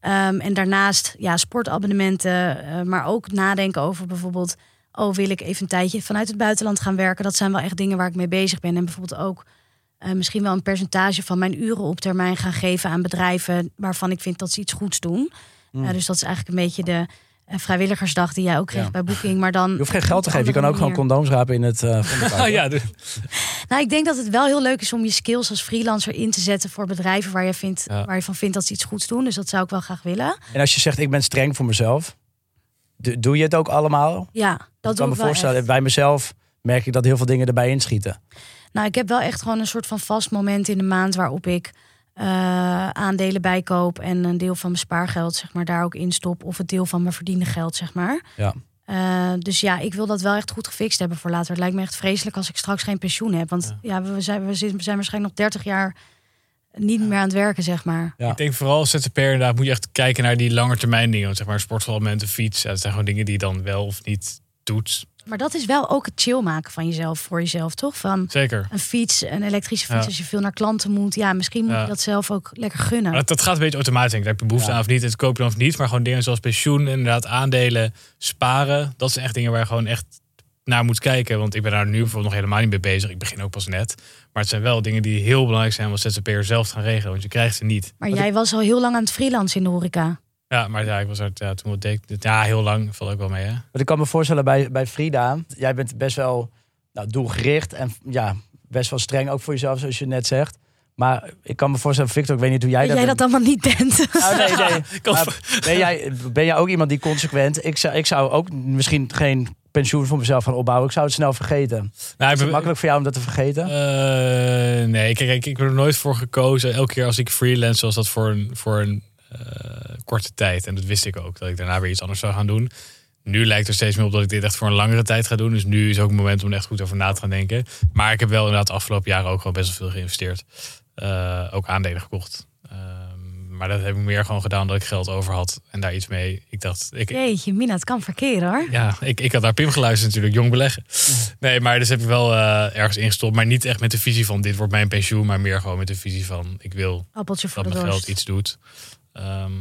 Ehm, en daarnaast ja, sportabonnementen, eh, maar ook nadenken over bijvoorbeeld... oh, wil ik even een tijdje vanuit het buitenland gaan werken? Dat zijn wel echt dingen waar ik mee bezig ben. En bijvoorbeeld ook eh, misschien wel een percentage van mijn uren op termijn gaan geven aan bedrijven... waarvan ik vind dat ze iets goeds doen.
Mm.
Ja, dus dat is eigenlijk een beetje de eh, vrijwilligersdag die jij ook kreeg
Ja.
bij Booking. Maar dan
Je hoeft geen geld te geven. Je kan ook gewoon condooms rapen in het uh,
Ah, ja, de-
Nou, ik denk dat het wel heel leuk is om je skills als freelancer in te zetten voor bedrijven waar je, vindt,
Ja.
waar je van vindt dat ze iets goeds doen. Dus dat zou ik wel graag willen.
En als je zegt, ik ben streng voor mezelf. do- Doe je het ook allemaal?
Ja, dat
ik kan
doe
me voorstellen,
echt.
bij mezelf merk ik dat heel veel dingen erbij inschieten.
Nou, ik heb wel echt gewoon een soort van vast moment in de maand waarop ik eh, aandelen bijkoop en een deel van mijn spaargeld zeg maar daar ook in stop of het deel van mijn verdiende geld zeg maar.
Ja.
Eh, dus ja, ik wil dat wel echt goed gefixt hebben voor later. Het lijkt me echt vreselijk als ik straks geen pensioen heb. Want ja, we, zijn, we zijn waarschijnlijk nog 30 jaar niet meer aan het werken, zeg maar.
Ja.
Ik denk vooral als ZZP'er inderdaad moet je echt kijken naar die langetermijn dingen. Want zeg maar sportabonnementen, fiets. Ja, dat zijn gewoon dingen die je dan wel of niet doet.
Maar dat is wel ook het chill maken van jezelf, voor jezelf, toch? Van
Zeker.
een fiets, een elektrische fiets,
Ja.
als je veel naar klanten moet. Ja, misschien moet
Ja.
je dat zelf ook lekker gunnen.
Dat, dat gaat een beetje automatisch. Daar heb je behoefte
Ja.
aan of niet. Het koop je dan of niet. Maar gewoon dingen zoals pensioen, inderdaad aandelen, sparen. Dat zijn echt dingen waar je gewoon echt naar moet kijken. Want ik ben daar nu bijvoorbeeld nog helemaal niet mee bezig. Ik begin ook pas net. Maar het zijn wel dingen die heel belangrijk zijn om als ZZP'er zelf te gaan regelen. Want je krijgt ze niet.
Maar jij was al heel lang aan het freelancen in de horeca.
Ja, maar ja, ik was er ja, toen wat deed ik dit- Ja, heel lang. Valt ook wel mee, hè?
Want ik kan me voorstellen bij, bij Frida, jij bent best wel nou, doelgericht en ja, best wel streng ook voor jezelf, zoals je net zegt. Maar ik kan me voorstellen, Victor, ik weet niet hoe jij
Dat
dat
jij dat
bent.
allemaal niet bent.
Nou, nee, nee. Maar ben, jij, ben jij ook iemand die consequent... Ik zou, ik zou ook misschien geen pensioen voor mezelf gaan opbouwen. Ik zou het snel vergeten.
Nou,
Is het
ben-
makkelijk voor jou om dat te vergeten?
Eh, nee, kijk, ik, ik heb er nooit voor gekozen. Elke keer als ik freelance was dat voor een, voor een korte tijd. En dat wist ik ook, dat ik daarna weer iets anders zou gaan doen. Nu lijkt er steeds meer op dat ik dit echt voor een langere tijd ga doen. Dus nu is ook het moment om er echt goed over na te gaan denken. Maar ik heb wel inderdaad de afgelopen jaren ook gewoon best wel veel geïnvesteerd. Eh, ook aandelen gekocht. Maar dat heb ik meer gewoon gedaan omdat ik geld over had. En daar iets mee. Ik dacht, ik,
Jeetje, Mina, het kan verkeren hoor.
ja, ik, ik had naar Pim geluisterd natuurlijk, jong beleggen. Nee, maar dus heb je wel eh, ergens ingestopt. Maar niet echt met de visie van dit wordt mijn pensioen. Maar meer gewoon met de visie van ik wil
Appeltje voor
dat mijn geld iets doet. Ehm,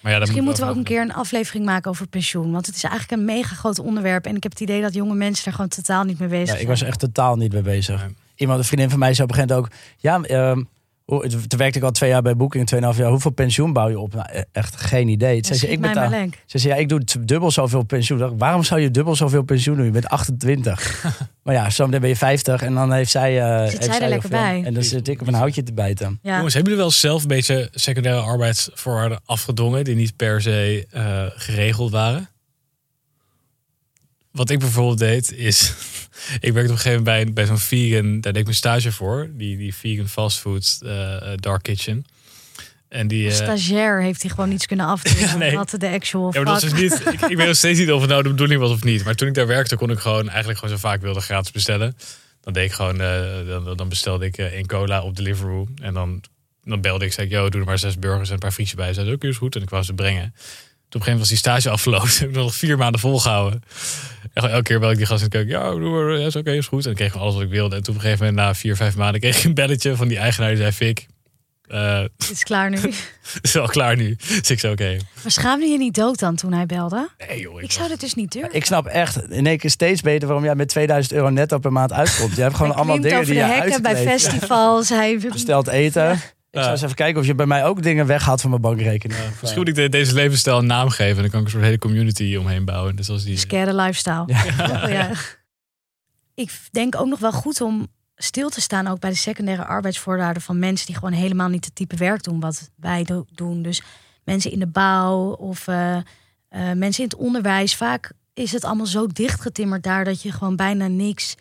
maar ja, dat
Misschien
moet
moeten we ook een keer een aflevering maken over pensioen. Want het is eigenlijk een mega groot onderwerp. En ik heb het idee dat jonge mensen er gewoon totaal niet mee bezig zijn.
ik was echt totaal niet mee bezig. Iemand, een vriendin van mij, zei op een gegeven moment ook... Ja, ehm, toen werkte ik al twee jaar bij Booking, tweeënhalf jaar. Hoeveel pensioen bouw je op? Nou, e- echt geen idee. Zei ze,
schiet
ik betaal... Ze zei, ja, ik doe het dubbel zoveel pensioen. Ik dacht, Waarom zou je dubbel zoveel pensioen doen? Je bent 28. maar ja, zometeen ben je 50 en dan heeft zij... eh, heeft
zij er lekker bij.
En dan zit ik op een houtje te bijten.
Ja.
Jongens, hebben jullie wel zelf een beetje secundaire arbeidsvoorwaarden afgedongen die niet per se eh, geregeld waren? Wat ik bijvoorbeeld deed is, ik werkte op een gegeven moment bij, bij zo'n vegan, daar deed ik mijn stage voor, die, die vegan fastfood eh, dark kitchen. En die,
Als
eh,
stagiair heeft hij gewoon niets kunnen afdoen.
Ja, nee.
Wat de actual
ja, maar dat was dus niet, ik, ik weet nog steeds niet of het nou de bedoeling was of niet. Maar toen ik daar werkte, kon ik gewoon eigenlijk gewoon zo vaak wilde gratis bestellen. Dan deed ik gewoon, eh, dan, dan bestelde ik eh, één cola op Deliveroo. En dan, dan belde ik, zei ik, yo, doe er maar zes burgers en een paar frietjes bij. Zei, oké, is goed. En ik wou ze brengen. Toen op een gegeven moment was die stage afgelopen. Heb ik nog vier maanden volgehouden. En elke keer bel ik die gast in de keuken. Ja, doe maar, ja, is oké, is goed. En dan kreeg ik alles wat ik wilde. En toen op een gegeven moment, na vier, vijf maanden, kreeg ik een belletje van die eigenaar. Die zei, Fik, eh,
Het is klaar nu.
het is wel klaar nu. Dus ik zei, oké.
Maar schaamde je niet dood dan toen hij belde?
Nee joh,
Ik
was-
zou dit dus niet durven.
Ik snap echt in één keer steeds beter waarom jij met 2000 euro netto per maand uitkomt. Je hebt gewoon
Hij
allemaal dingen die je
hekken bij
uitkleedt.
festivals. Hij
Besteld eten. Ik zou eens even kijken of je bij mij ook dingen weghaalt van mijn bankrekening.
Misschien moet ik de- deze levensstijl een naam geven. En dan kan ik een soort hele community omheen bouwen. Dus als die...
scare lifestyle.
Ja.
Oh, ja. Ik denk ook nog wel goed om stil te staan ook bij de secundaire arbeidsvoorwaarden van mensen die gewoon helemaal niet het type werk doen wat wij do- doen. Dus mensen in de bouw of eh, eh, mensen in het onderwijs. Vaak is het allemaal zo dichtgetimmerd daar dat je gewoon bijna niks.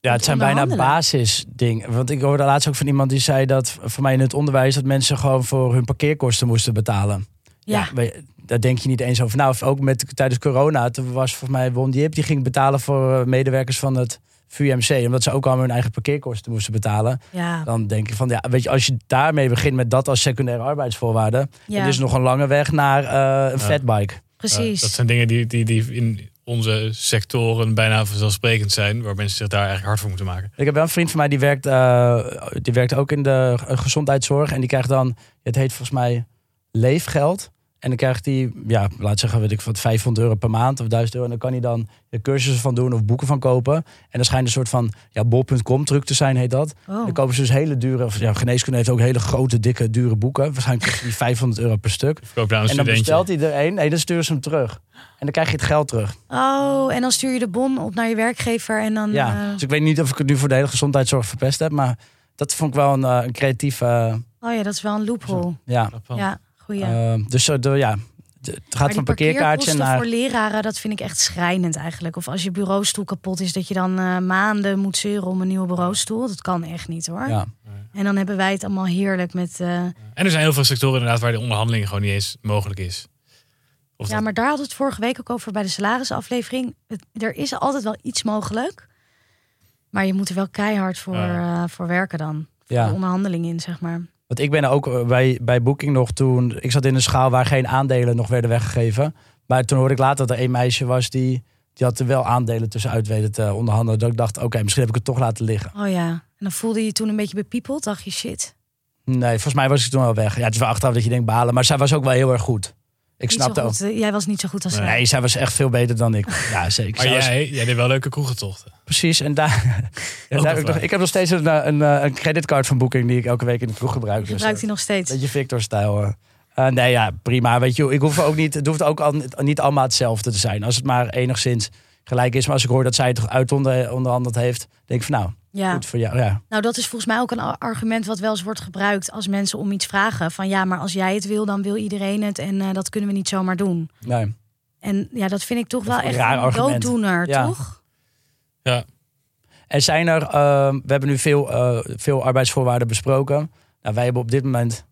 Ja, het zijn bijna basisdingen. Want ik hoorde laatst ook van iemand die zei dat voor mij in het onderwijs dat mensen gewoon voor hun parkeerkosten moesten betalen.
Ja,
daar denk je niet eens over. Nou, ook met tijdens corona, toen was volgens mij Won Jip, die ging betalen voor eh, medewerkers van het VUMC, omdat ze ook allemaal hun eigen parkeerkosten moesten betalen.
ja,
Dan denk je van, ja, weet je, als je daarmee begint met dat als secundaire arbeidsvoorwaarde,
ja
dan is nog een lange weg naar eh, een fatbike.
precies.
Dat zijn dingen die, die, die in onze sectoren bijna vanzelfsprekend zijn. Waar mensen zich daar eigenlijk hard voor moeten maken.
Ik heb wel een vriend van mij die werkt, eh, die werkt ook in de gezondheidszorg. En die krijgt dan, het heet volgens mij leefgeld. En dan krijgt hij, ja, laat zeggen, weet ik wat, 500 euro per maand of 1000 euro. En dan kan hij dan er cursussen van doen of boeken van kopen. En dan schijnt een soort van, ja, bol.com truc te zijn, heet dat.
Oh.
Dan kopen ze dus hele dure, of ja, geneeskunde heeft ook hele grote, dikke, dure boeken. Waarschijnlijk die 500 euro per stuk.
Verkoop daar een
En dan
studentje.
bestelt hij er een, nee, dan sturen ze hem terug. En dan krijg je het geld terug.
Oh, en dan stuur je de bon op naar je werkgever en dan.
Ja,
eh,
dus ik weet niet of ik het nu voor de hele gezondheidszorg verpest heb, maar dat vond ik wel een, eh, een creatief. eh,
oh ja, dat is wel een loophole.
ja.
Ja, goeie.
Eh, dus zo, de, ja, de- het gaat
Maar
van parkeerkaartje naar.
voor leraren, dat vind ik echt schrijnend eigenlijk. Of als je bureaustoel kapot is, dat je dan eh, maanden moet zeuren om een nieuwe bureaustoel. Dat kan echt niet hoor.
Ja.
En dan hebben wij het allemaal heerlijk met... eh,
En er zijn heel veel sectoren inderdaad waar de onderhandeling gewoon niet eens mogelijk is. Of
ja,
dat-
maar daar hadden we het vorige week ook over bij de salarisaflevering. Het, er is altijd wel iets mogelijk. Maar je moet er wel keihard voor,
Ja.
eh, voor werken dan. Voor
Ja.
de onderhandeling in, zeg maar.
Want ik ben er ook eh, bij, bij Booking nog toen. Ik zat in een schaal waar geen aandelen nog werden weggegeven. Maar toen hoorde ik later dat er één meisje was die. Die had er wel aandelen tussenuit weten te onderhandelen. Dat ik dacht, oké, misschien heb ik het toch laten liggen.
Oh ja. En dan voelde je je toen een beetje bepiepeld. Dacht je, shit.
Nee, volgens mij was ik toen wel weg. Ja, het is wel achteraf dat je denkt balen. Maar zij was ook wel heel erg goed. Ik snapte ook.
Jij was niet zo goed als
Nee.
zij.
Nee, zij was echt veel beter dan ik. Ja, zeker.
Maar
was-
jij, jij deed wel leuke kroegentochten.
Precies, en daar, daar
een
ik, nog, ik heb nog steeds een, eh, een, eh, een creditcard van Booking die ik elke week in de kroeg gebruik. Dus,
Gebruikt
eh,
hij nog steeds?
Beetje Victor-stijl. Eh, nee, ja, prima. Weet je, ik hoef ook niet, het hoeft ook al, niet allemaal hetzelfde te zijn. Als het maar enigszins gelijk is. Maar als ik hoor dat zij het toch uit onder, onderhandeld heeft, denk ik van nou,
Ja.
goed voor jou. Ja.
Nou, dat is volgens mij ook een argument wat wel eens wordt gebruikt als mensen om iets vragen. Van ja, maar als jij het wil, dan wil iedereen het. En eh, dat kunnen we niet zomaar doen.
Nee.
En ja, dat vind ik toch
Dat
wel
een
echt
raar
een
argument.
dooddoener,
Ja.
toch?
En zijn er, eh, we hebben nu veel, eh, veel arbeidsvoorwaarden besproken. Nou, wij hebben op dit moment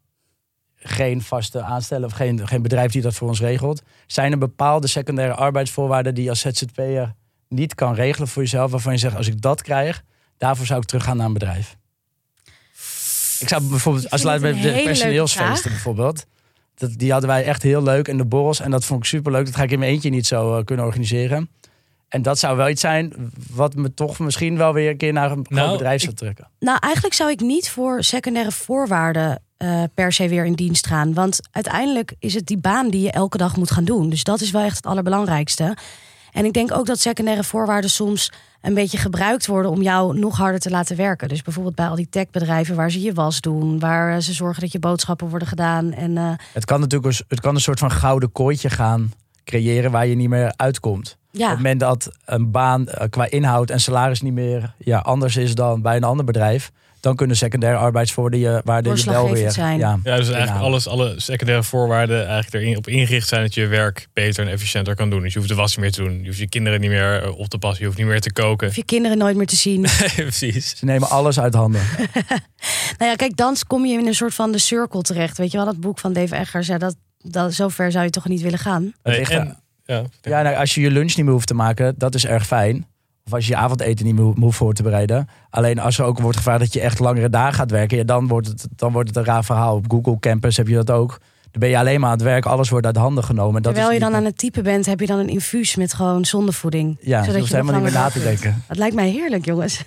geen vaste aanstellen of geen, geen bedrijf die dat voor ons regelt. Zijn er bepaalde secundaire arbeidsvoorwaarden die je als ZZP'er niet kan regelen voor jezelf, waarvan je zegt, als ik dat krijg, daarvoor zou ik teruggaan naar een bedrijf? Ik zou bijvoorbeeld,
Ik
als laat
het
bij de personeelsfeesten bijvoorbeeld. Dat, die hadden wij echt heel leuk in de borrels. En dat vond ik super leuk. Dat ga ik in mijn eentje niet zo eh, kunnen organiseren. En dat zou wel iets zijn wat me toch misschien wel weer een keer naar een groot
Nou,
bedrijf zou trekken.
Nou, eigenlijk zou ik niet voor secundaire voorwaarden eh, per se weer in dienst gaan. Want uiteindelijk is het die baan die je elke dag moet gaan doen. Dus dat is wel echt het allerbelangrijkste. En ik denk ook dat secundaire voorwaarden soms een beetje gebruikt worden om jou nog harder te laten werken. Dus bijvoorbeeld bij al die techbedrijven waar ze je was doen, waar eh, ze zorgen dat je boodschappen worden gedaan. En eh,
Het kan natuurlijk het kan een soort van gouden kooitje gaan creëren waar je niet meer uitkomt. Op het moment dat een baan eh, qua inhoud en salaris niet meer ja, anders is dan bij een ander bedrijf, dan kunnen secundaire arbeidsvoorwaarden je, waarden je wel weer...
zijn.
Ja,
Ja, dus eigenlijk alles, alle secundaire voorwaarden eigenlijk erin op ingericht zijn dat je werk beter en efficiënter kan doen. Dus je hoeft de was niet meer te doen. Je hoeft je kinderen niet meer eh, op te passen. Je hoeft niet meer te koken.
Of je kinderen nooit meer te zien.
Precies.
Ze nemen alles uit handen.
Nou ja, kijk, dan kom je in een soort van de circle terecht. Weet je wel, dat boek van Dave Eggers. Ja, dat, dat, zover zou je toch niet willen gaan?
Nee, en, ja,
Ja, nou, als je je lunch niet meer hoeft te maken, dat is erg fijn. Of als je je avondeten niet meer ho- hoeft voor te bereiden. Alleen als er ook wordt gevraagd dat je echt langere dagen gaat werken, ja, dan, wordt het, dan wordt het een raar verhaal. Op Google Campus heb je dat ook. Dan ben je alleen maar aan het werk, alles wordt uit handen genomen. Dat
Terwijl
is
je dan aan het typen bent, heb je dan een infuus met gewoon zondevoeding.
Ja, je
zodat
hoeft
je nog
helemaal niet meer na te denken.
Dat lijkt mij heerlijk, jongens.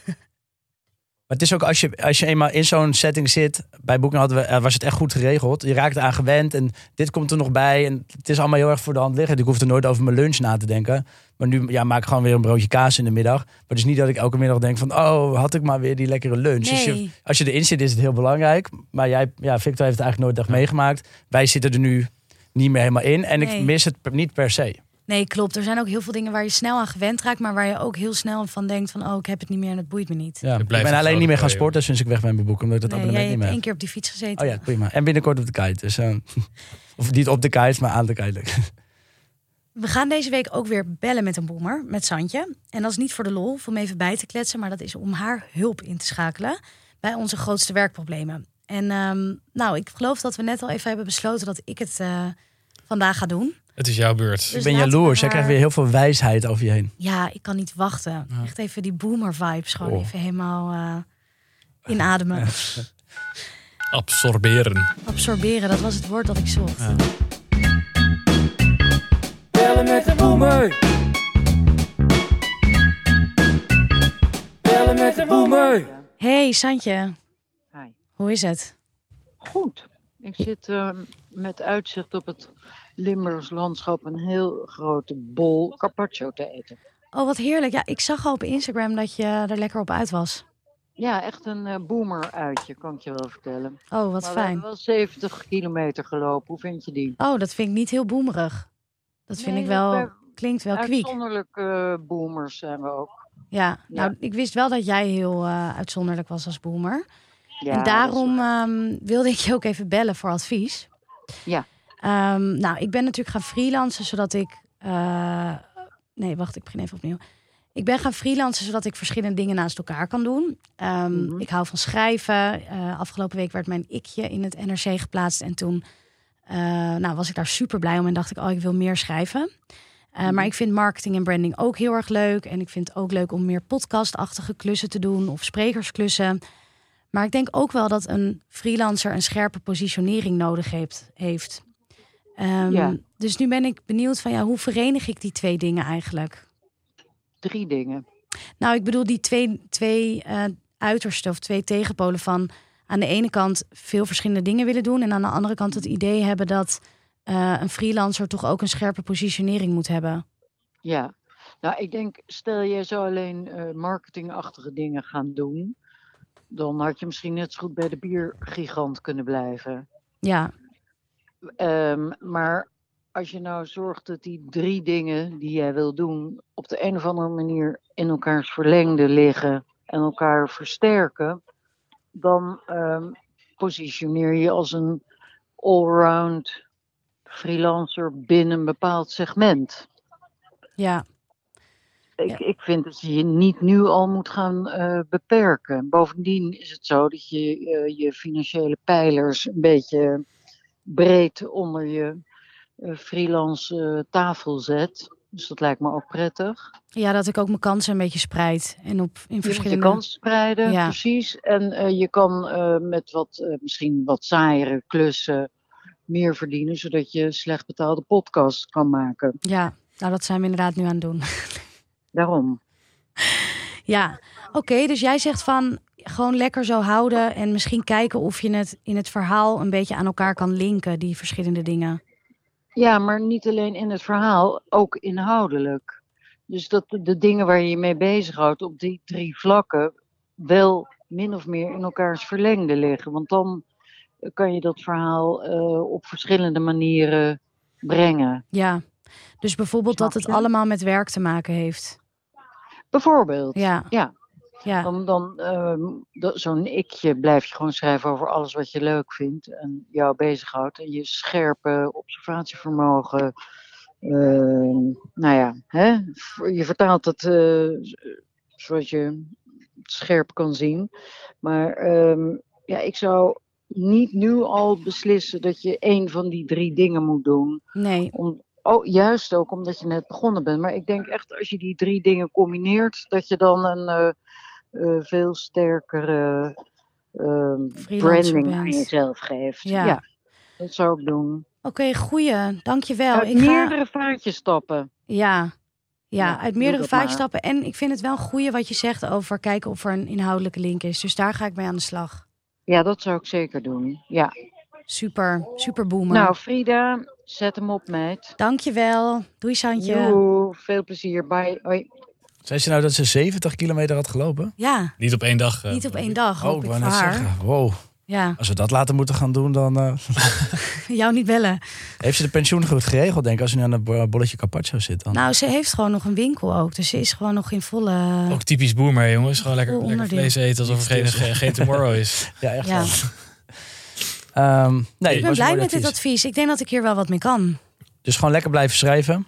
Maar het is ook als je, als je eenmaal in zo'n setting zit. Bij Boeken hadden we, eh, was het echt goed geregeld. Je raakt eraan gewend en dit komt er nog bij. En het is allemaal heel erg voor de hand liggend. Ik hoef er nooit over mijn lunch na te denken. Maar nu ja, maak ik gewoon weer een broodje kaas in de middag. Maar het is niet dat ik elke middag denk van... oh, had ik maar weer die lekkere lunch. Dus je, als je erin zit is het heel belangrijk. Maar jij, ja, Victor heeft het eigenlijk nooit echt meegemaakt. Wij zitten er nu niet meer helemaal in. En ik mis het per- niet per se.
Nee, klopt. Er zijn ook heel veel dingen waar je snel aan gewend raakt, maar waar je ook heel snel van denkt van, oh, ik heb het niet meer en het boeit me niet.
Ja, ik ben
een
alleen niet meer gaan sporten sinds ik weg ben bij Boeken. Omdat ik dat
Nee,
abonnement niet meer
één
heb.
keer op die fiets gezeten.
Oh ja, prima. En binnenkort op de kite. Dus, eh, of niet op de kite, maar aan de kite.
We gaan deze week ook weer bellen met een boemer, met Santje. En dat is niet voor de lol, of om even bij te kletsen, maar dat is om haar hulp in te schakelen bij onze grootste werkproblemen. En ehm, nou, ik geloof dat we net al even hebben besloten dat ik het eh, vandaag ga doen.
Het is jouw beurt.
Dus
ik ben
laten we
jaloers. Jij
haar-
krijgt weer heel veel wijsheid over je heen.
Ja, ik kan niet wachten. Echt even die boomer vibes gewoon
Oh.
even helemaal eh, inademen.
Absorberen.
Absorberen, dat was het woord dat ik zocht.
Ja.
Bellen met de boomer. Bellen met de boomer.
Hey Santje,
Hi.
hoe is het?
Goed. Ik zit eh, met uitzicht op het Limburgs landschap een heel grote bol carpaccio te eten.
Oh, wat heerlijk. Ja, ik zag al op Instagram dat je er lekker op uit was.
Ja, echt een eh, boomer uitje, kan ik je wel vertellen.
Oh, wat
maar we
fijn.
hebben wel 70 kilometer gelopen. Hoe vind je die?
Oh, dat vind ik niet heel boemerig. Dat vind ik wel, klinkt wel kwiek.
Uitzonderlijke eh, boomers zijn we ook.
Ja, nou, ik wist wel dat jij heel eh, uitzonderlijk was als boomer.
Ja,
en daarom ehm, wilde ik je ook even bellen voor advies.
Ja.
Ehm, nou, ik ben natuurlijk gaan freelancen zodat ik. eh, nee, wacht, ik begin even opnieuw. Ik ben gaan freelancen zodat ik verschillende dingen naast elkaar kan doen. Ehm,
Mhm.
Ik hou van schrijven. Eh, afgelopen week werd mijn ikje in het NRC geplaatst. En toen eh, nou, was ik daar super blij om en dacht ik, oh, ik wil meer schrijven.
Mhm.
Maar ik vind marketing en branding ook heel erg leuk. En ik vind het ook leuk om meer podcastachtige klussen te doen of sprekersklussen. Maar ik denk ook wel dat een freelancer een scherpe positionering nodig heeft. heeft. Ehm,
Ja.
Dus nu ben ik benieuwd van ja, hoe verenig ik die twee dingen eigenlijk?
Drie dingen.
Nou, ik bedoel die twee, twee eh, uitersten of twee tegenpolen van aan de ene kant veel verschillende dingen willen doen en aan de andere kant het idee hebben dat eh, een freelancer toch ook een scherpe positionering moet hebben.
Ja. Nou, ik denk, stel jij zou alleen eh, marketingachtige dingen gaan doen, dan had je misschien net zo goed bij de biergigant kunnen blijven.
Ja,
Ehm, maar als je nou zorgt dat die drie dingen die jij wil doen op de een of andere manier in elkaars verlengde liggen en elkaar versterken, dan ehm, positioneer je als een allround freelancer binnen een bepaald segment.
ja,
Ik, ik vind dat je je niet nu al moet gaan eh, beperken. Bovendien is het zo dat je eh, je financiële pijlers een beetje breed onder je eh, freelance eh, tafel zet. Dus dat lijkt me ook prettig.
ja, dat ik ook mijn kansen een beetje spreid en op in
Je moet je
verschillende.
kans spreiden,
Ja.
precies. En eh, je kan met wat, misschien wat saaiere klussen meer verdienen, zodat je slecht betaalde podcast kan maken.
Ja, nou dat zijn we inderdaad nu aan het doen.
Daarom.
Ja, oké. dus jij zegt van gewoon lekker zo houden en misschien kijken of je het in het verhaal een beetje aan elkaar kan linken, die verschillende dingen.
Ja, maar niet alleen in het verhaal, ook inhoudelijk. Dus dat de, dingen waar je je mee bezighoudt op die drie vlakken wel min of meer in elkaars verlengde liggen. Want dan kan je dat verhaal eh, op verschillende manieren brengen.
Ja, dus bijvoorbeeld dat het allemaal met werk te maken heeft.
Bijvoorbeeld.
Ja,
Ja.
Ja,
Dan, dan ehm, zo'n ikje blijf je gewoon schrijven over alles wat je leuk vindt en jou bezighoudt. En je scherpe observatievermogen. ehm, nou ja, hè? je vertaalt het eh, z- zodat je het scherp kan zien. Maar ehm, ja, ik zou niet nu al beslissen dat je één van die drie dingen moet doen.
nee.
Om, oh, juist ook omdat je net begonnen bent. Maar ik denk echt als je die drie dingen combineert, dat je dan een eh, veel sterkere ehm, branding aan jezelf geeft.
Ja.
Ja. dat zou ik doen.
Oké, goeie. Dankjewel.
Uit
ik ga...
meerdere vaartjes stappen.
Ja. Ja,
Ja,
uit meerdere
dat maar.
vaatjes stappen. En ik vind het wel een goeie wat je zegt over kijken of er een inhoudelijke link is. Dus daar ga ik mee aan de slag.
Ja, dat zou ik zeker doen. Ja.
Super, super boomer.
Nou, Frida, zet hem op, meid.
Dankjewel. Doei, Santje.
Joe, veel plezier. Bye. Hoi.
Zei ze nou dat ze 70 kilometer had gelopen?
Ja,
Niet op één dag. eh,
niet op één dag, hoop
oh,
ik
wou zeggen. Wow.
Ja,
Als we dat later moeten gaan doen, dan eh,
jou niet bellen.
heeft ze de pensioen goed geregeld, denk ik. Als ze nu aan het bo- bolletje carpaccio zit dan.
Nou, ze heeft gewoon nog een winkel ook. Dus ze is gewoon nog in volle...
Ook typisch boomer, jongens. Gewoon lekker, lekker vlees eten alsof er geen, geen, tomorrow is.
ja, echt
Ja.
wel. Ehm, nee,
Ik ben
een
blij met dit
advies.
advies. Ik denk dat ik hier wel wat mee kan.
Dus gewoon lekker blijven schrijven.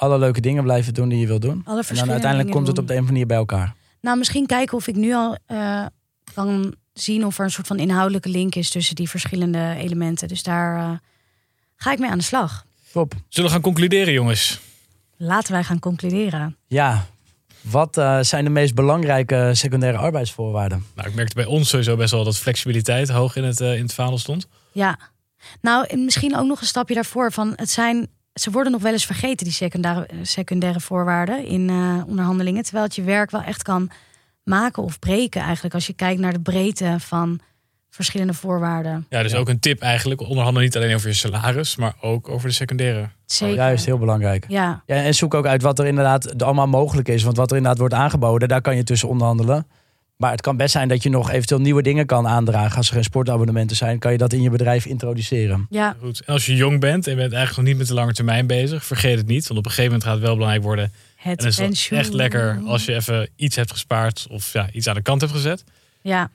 Alle leuke dingen blijven doen die je wilt doen.
Alle
En dan uiteindelijk komt het op de een of andere manier bij elkaar.
Nou, misschien kijken of ik nu al eh, kan zien of er een soort van inhoudelijke link is tussen die verschillende elementen. Dus daar eh, ga ik mee aan de slag.
Top.
Zullen we gaan concluderen, jongens?
Laten wij gaan concluderen.
Ja, wat eh, zijn de meest belangrijke secundaire arbeidsvoorwaarden?
Nou, ik merkte bij ons sowieso best wel dat flexibiliteit hoog in het, in het vaandel stond.
Ja, nou, en misschien ook nog een stapje daarvoor. Van het zijn, ze worden nog wel eens vergeten, die secundaire, eh, secundaire voorwaarden in eh, onderhandelingen. Terwijl het je werk wel echt kan maken of breken, eigenlijk. Als je kijkt naar de breedte van verschillende voorwaarden.
Ja, dus
Ja.
ook een tip eigenlijk. Onderhandel niet alleen over je salaris, maar ook over de secundaire.
Zeker.
Juist, heel belangrijk.
Ja,
Ja, en zoek ook uit wat er inderdaad allemaal mogelijk is. Want wat er inderdaad wordt aangeboden, daar kan je tussen onderhandelen. Maar het kan best zijn dat je nog eventueel nieuwe dingen kan aandragen. Als er geen sportabonnementen zijn, kan je dat in je bedrijf introduceren.
ja,
Goed. En als je jong bent en bent eigenlijk nog niet met de lange termijn bezig, vergeet het niet. Want op een gegeven moment gaat het wel belangrijk worden. En
het
is
pensioen.
echt lekker als je even iets hebt gespaard of ja, iets aan de kant hebt gezet.
Ja.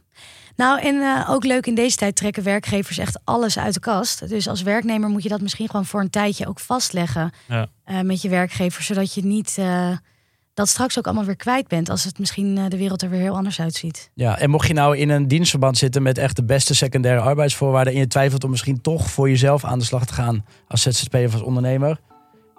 Nou, en eh, ook leuk in deze tijd trekken werkgevers echt alles uit de kast. Dus als werknemer moet je dat misschien gewoon voor een tijdje ook vastleggen
Ja.
eh, met je werkgever, zodat je niet eh, dat straks ook allemaal weer kwijt bent als het misschien eh, de wereld er weer heel anders uitziet.
Ja, en mocht je nou in een dienstverband zitten met echt de beste secundaire arbeidsvoorwaarden. en je twijfelt om misschien toch voor jezelf aan de slag te gaan als ZZP'er of als ondernemer.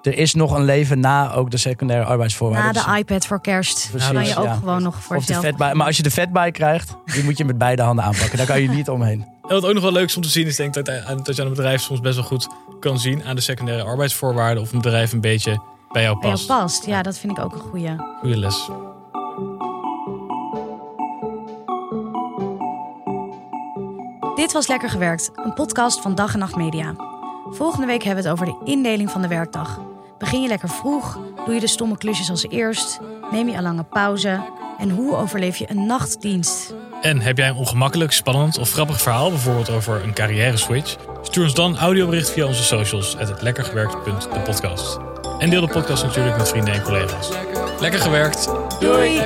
Er is nog een leven na ook de secundaire
Na
arbeidsvoorwaarden.
de iPad voor kerst
Precies,
kan je ook
ja.
gewoon nog voor
of de
jezelf.
vetbij. Maar als je de vetbij krijgt, die moet je met beide handen aanpakken. Daar kan je niet omheen.
En wat ook nog wel leuk is om te zien, is denk ik dat, dat je aan een bedrijf soms best wel goed kan zien aan de secundaire arbeidsvoorwaarden of een bedrijf een beetje bij jou
Bij jou
past.
past. Ja, dat vind ik ook een goeie.
Goeie les.
Dit was Lekker Gewerkt, een podcast van Dag en Nacht Media. Volgende week hebben we het over de indeling van de werkdag. Begin je lekker vroeg? Doe je de stomme klusjes als eerst? Neem je een lange pauze? En hoe overleef je een nachtdienst?
En heb jij een ongemakkelijk, spannend of grappig verhaal, bijvoorbeeld over een carrière switch? Stuur ons dan audiobericht via onze socials, at lekkergewerkt.de podcast. En deel de podcast natuurlijk met vrienden en collega's. Lekker gewerkt!
Doei!